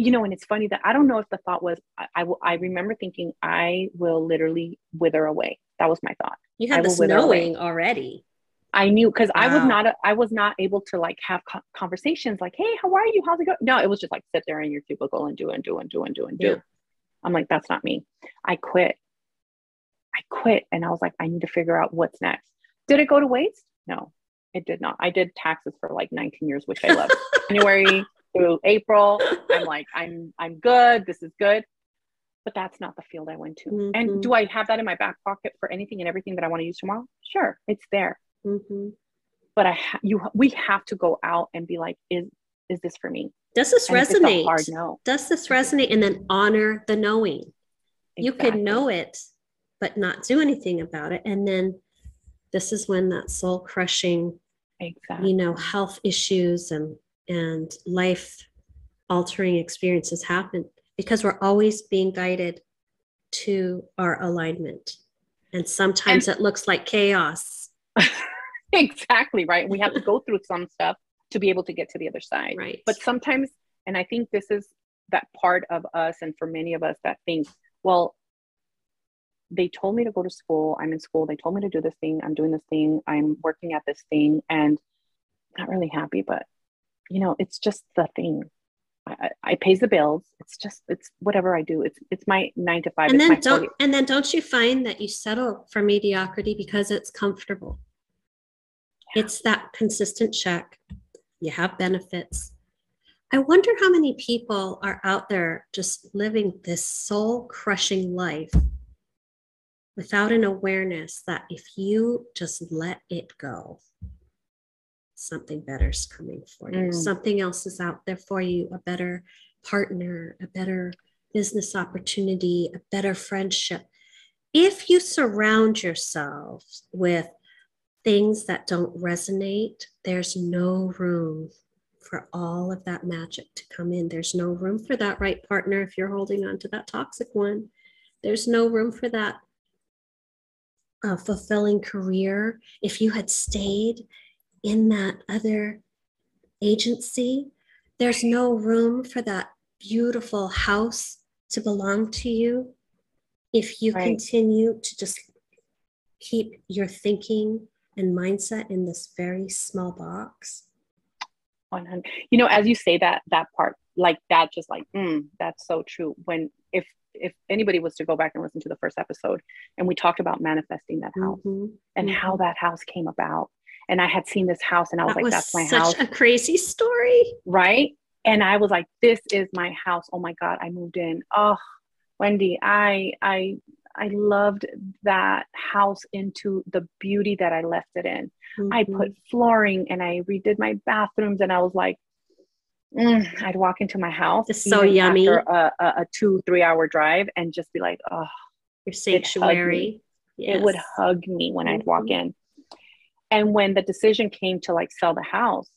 you know, and it's funny that I don't know if the thought was, I, I, I remember thinking, I will literally wither away. That was my thought. You had the knowing already. I knew because wow. I was not I was not able to like have co- conversations like, "Hey, how are you? How's it going?" No, it was just like sit there in your cubicle and do and do and do and do and do. Yeah. I'm like, that's not me. I quit. I quit, and I was like, I need to figure out what's next. Did it go to waste? No, it did not. I did taxes for like 19 years, which I love. *laughs* January through April, I'm like, I'm I'm good. This is good but that's not the field I went to. Mm-hmm. And do I have that in my back pocket for anything and everything that I want to use tomorrow? Sure, it's there. Mm-hmm. But I, ha- you, we have to go out and be like, is is this for me? Does this and resonate? hard no. Does this resonate? And then honor the knowing. Exactly. You could know it, but not do anything about it. And then this is when that soul crushing, exactly. you know, health issues and and life altering experiences happen because we're always being guided to our alignment. And sometimes and, it looks like chaos. *laughs* exactly, right? We have to go through some stuff to be able to get to the other side. Right. But sometimes, and I think this is that part of us, and for many of us that think, well, they told me to go to school. I'm in school. They told me to do this thing. I'm doing this thing. I'm working at this thing. And I'm not really happy, but you know, it's just the thing. I, I pays the bills. It's just it's whatever I do. It's it's my nine to five. And then don't 40. and then don't you find that you settle for mediocrity because it's comfortable. Yeah. It's that consistent check. You have benefits. I wonder how many people are out there just living this soul crushing life without an awareness that if you just let it go, something better is coming for you. Mm. Something else is out there for you, a better partner, a better business opportunity, a better friendship. If you surround yourself with things that don't resonate, there's no room for all of that magic to come in. There's no room for that right partner if you're holding on to that toxic one. There's no room for that uh, fulfilling career. If you had stayed in that other agency, there's no room for that beautiful house to belong to you if you right. continue to just keep your thinking and mindset in this very small box 100 you know as you say that that part like that just like mm, that's so true when if if anybody was to go back and listen to the first episode and we talked about manifesting that house mm-hmm. and mm-hmm. how that house came about and I had seen this house and I was that like, was that's my such house. Such a crazy story. Right. And I was like, this is my house. Oh my God. I moved in. Oh, Wendy, I, I, I loved that house into the beauty that I left it in. Mm-hmm. I put flooring and I redid my bathrooms and I was like, mm, I'd walk into my house. It's so yummy. After a, a, a, two, three hour drive and just be like, oh, your sanctuary. Yes. It would hug me when mm-hmm. I'd walk mm-hmm. in. And when the decision came to like sell the house,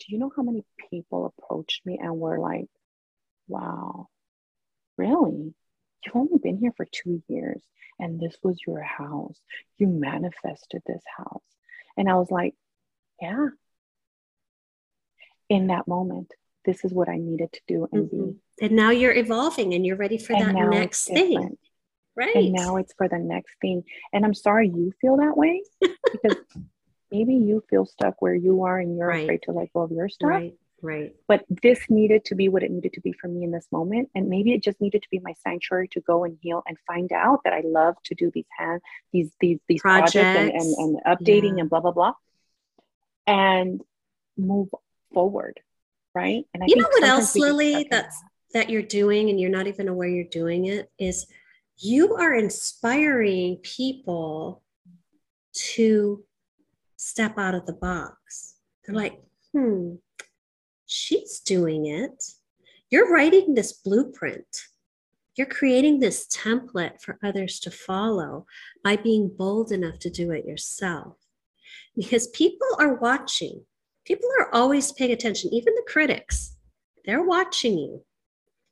do you know how many people approached me and were like, wow, really? You've only been here for two years and this was your house. You manifested this house. And I was like, yeah. In that moment, this is what I needed to do and mm-hmm. be. And now you're evolving and you're ready for and that next thing. Right. And now it's for the next thing. And I'm sorry you feel that way *laughs* because maybe you feel stuck where you are and you're right. afraid to let go of your stuff. Right. Right. But this needed to be what it needed to be for me in this moment. And maybe it just needed to be my sanctuary to go and heal and find out that I love to do these hand these these these projects, projects and, and, and, updating yeah. and blah blah blah. And move forward. Right. And I you know what else, Lili, that's that. that you're doing and you're not even aware you're doing it is you are inspiring people to step out of the box. They're like, hmm, she's doing it. You're writing this blueprint. You're creating this template for others to follow by being bold enough to do it yourself. Because people are watching. People are always paying attention, even the critics. They're watching you.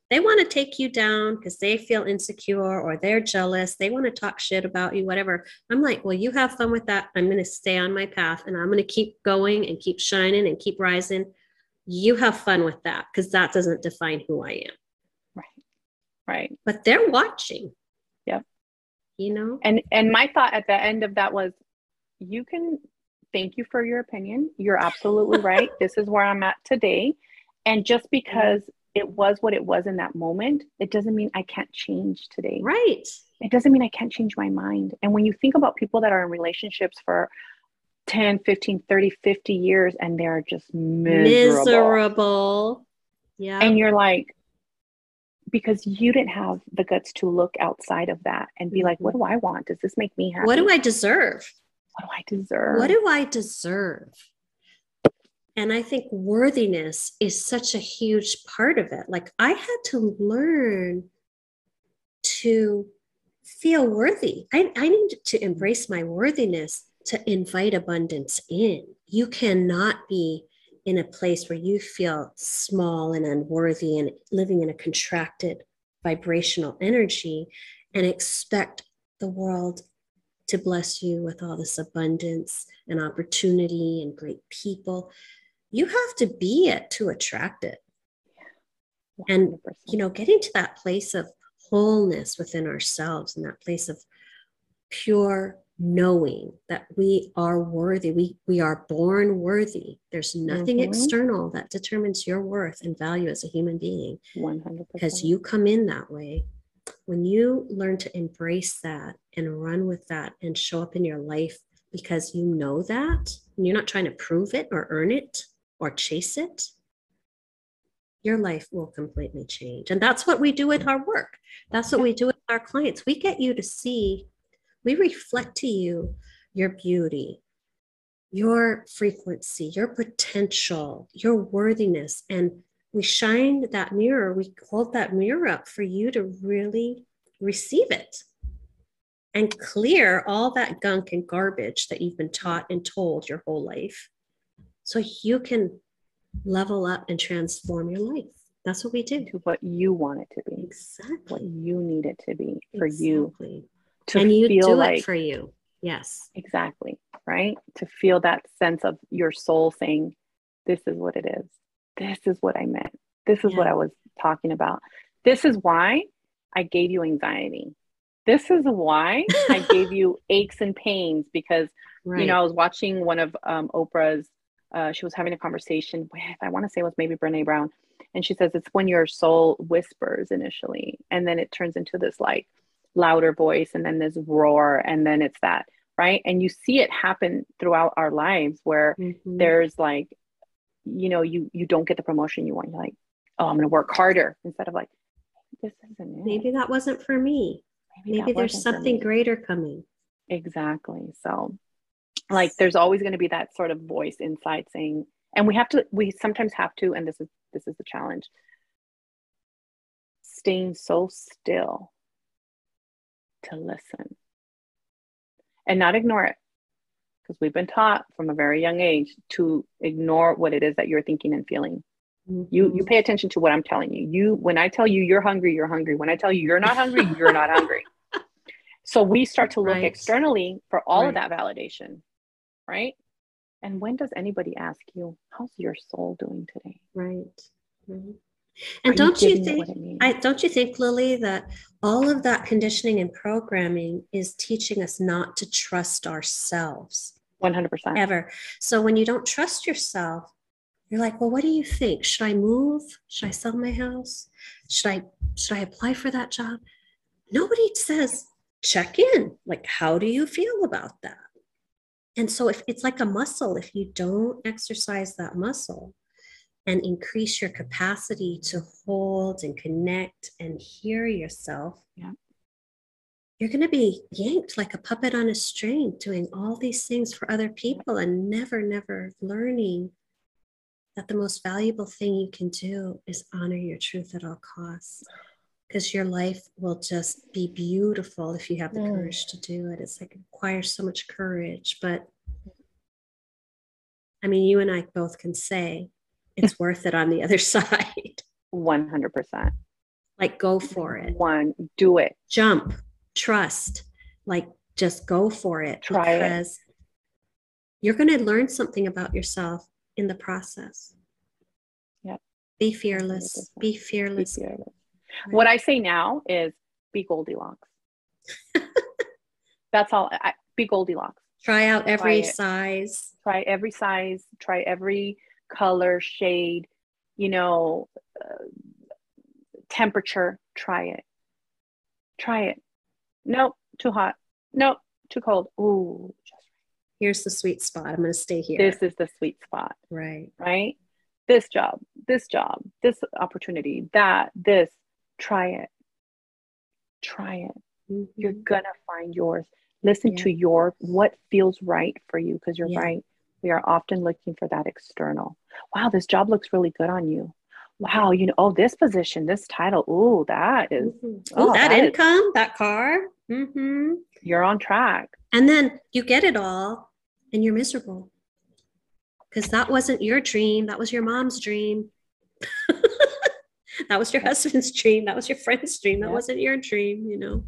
They want to take you down because they feel insecure or they're jealous. They want to talk shit about you, whatever. I'm like, well, you have fun with that. I'm going to stay on my path and I'm going to keep going and keep shining and keep rising you have fun with that because that doesn't define who I am. Right. Right. But they're watching. Yep. You know? And and my thought at the end of that was you can thank you for your opinion. You're absolutely *laughs* right. This is where I'm at today. And just because it was what it was in that moment, it doesn't mean I can't change today. Right. It doesn't mean I can't change my mind. And when you think about people that are in relationships for 10, 15, 30, 50 years and they're just miserable. Miserable. Yeah. And you're like, because you didn't have the guts to look outside of that and be mm-hmm. like, what do I want? Does this make me happy? What do I deserve? What do I deserve? What do I deserve? And I think worthiness is such a huge part of it. Like I had to learn to feel worthy. I, I need to embrace my worthiness to invite abundance in. You cannot be in a place where you feel small and unworthy and living in a contracted vibrational energy and expect the world to bless you with all this abundance and opportunity and great people. You have to be it to attract it. And, you know, getting to that place of wholeness within ourselves and that place of pure knowing that we are worthy we we are born worthy there's nothing mm-hmm. external that determines your worth and value as a human being 100% because you come in that way when you learn to embrace that and run with that and show up in your life because you know that and you're not trying to prove it or earn it or chase it your life will completely change. And that's what we do with our work. That's what we do with our clients. We get you to see we reflect to you your beauty, your frequency, your potential, your worthiness. And we shine that mirror, we hold that mirror up for you to really receive it and clear all that gunk and garbage that you've been taught and told your whole life so you can level up and transform your life. That's what we do. To what you want it to be. Exactly. What you need it to be for exactly. you to and you feel do like, it for you. Yes. Exactly. Right. To feel that sense of your soul saying, this is what it is. This is what I meant. This is yeah. what I was talking about. This is why I gave you anxiety. This is why I gave *laughs* you aches and pains because, right. you know, I was watching one of um, Oprah's, uh, she was having a conversation with, I want to say it was maybe Brene Brown. And she says it's when your soul whispers initially, and then it turns into this like louder voice and then this roar and then it's that right and you see it happen throughout our lives where mm-hmm. there's like you know you you don't get the promotion you want you're like oh i'm going to work harder instead of like this isn't it. maybe that wasn't for me maybe, maybe there's something greater coming exactly so like there's always going to be that sort of voice inside saying and we have to we sometimes have to and this is this is the challenge staying so still to listen and not ignore it because we've been taught from a very young age to ignore what it is that you're thinking and feeling mm-hmm. you you pay attention to what i'm telling you you when i tell you you're hungry you're hungry when i tell you you're not hungry you're not hungry *laughs* so we start to look right. externally for all right. of that validation right and when does anybody ask you how's your soul doing today right. And Are don't you, you think I don't you think, Lili, that all of that conditioning and programming is teaching us not to trust ourselves? 100%. Ever. So when you don't trust yourself, you're like, well, what do you think? Should I move? Should I sell my house? Should I should I apply for that job? Nobody says check in. Like, how do you feel about that? And so if it's like a muscle, if you don't exercise that muscle, and increase your capacity to hold and connect and hear yourself, yeah. you're going to be yanked like a puppet on a string, doing all these things for other people and never, never learning that the most valuable thing you can do is honor your truth at all costs. Because your life will just be beautiful if you have the mm. courage to do it. It's like it requires so much courage. But I mean, you and I both can say it's *laughs* worth it on the other *laughs* side. 100%. Like, go for it. One, do it. Jump, trust, like, just go for it. Try because it. you're going to learn something about yourself in the process. Yep. Be fearless. Be fearless. Be fearless. Right. What I say now is be Goldilocks. That's all. I, be Goldilocks. Try out every try size. Try every size. Try every color, shade, you know, uh, temperature, try it. Try it. Nope, too hot. Nope, too cold. Ooh, here's the sweet spot. I'm going to stay here. This is the sweet spot. Right. Right. This job, this job, this opportunity, that, this, try it. Try it. Mm-hmm. You're going to find yours. Listen yeah. to your what feels right for you because you're yeah. right. We are often looking for that external. Wow, this job looks really good on you. Wow, you know, oh, this position, this title, oh, that is, mm-hmm. oh, that, that income, is, that car. Mm-hmm. You're on track. And then you get it all and you're miserable because that wasn't your dream. That was your mom's dream. *laughs* *laughs* that was your husband's dream. That was your friend's dream. That yeah. wasn't your dream, you know.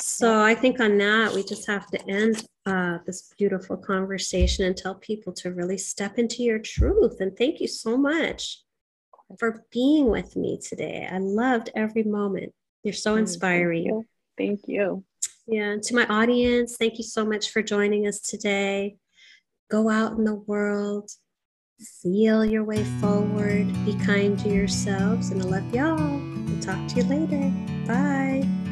So I think on that, we just have to end uh, this beautiful conversation and tell people to really step into your truth. And thank you so much for being with me today. I loved every moment. You're so mm, inspiring. Thank you. Thank you. Yeah. And to my audience, thank you so much for joining us today. Go out in the world, feel your way forward, be kind to yourselves, and I love y'all. We'll talk to you later. Bye.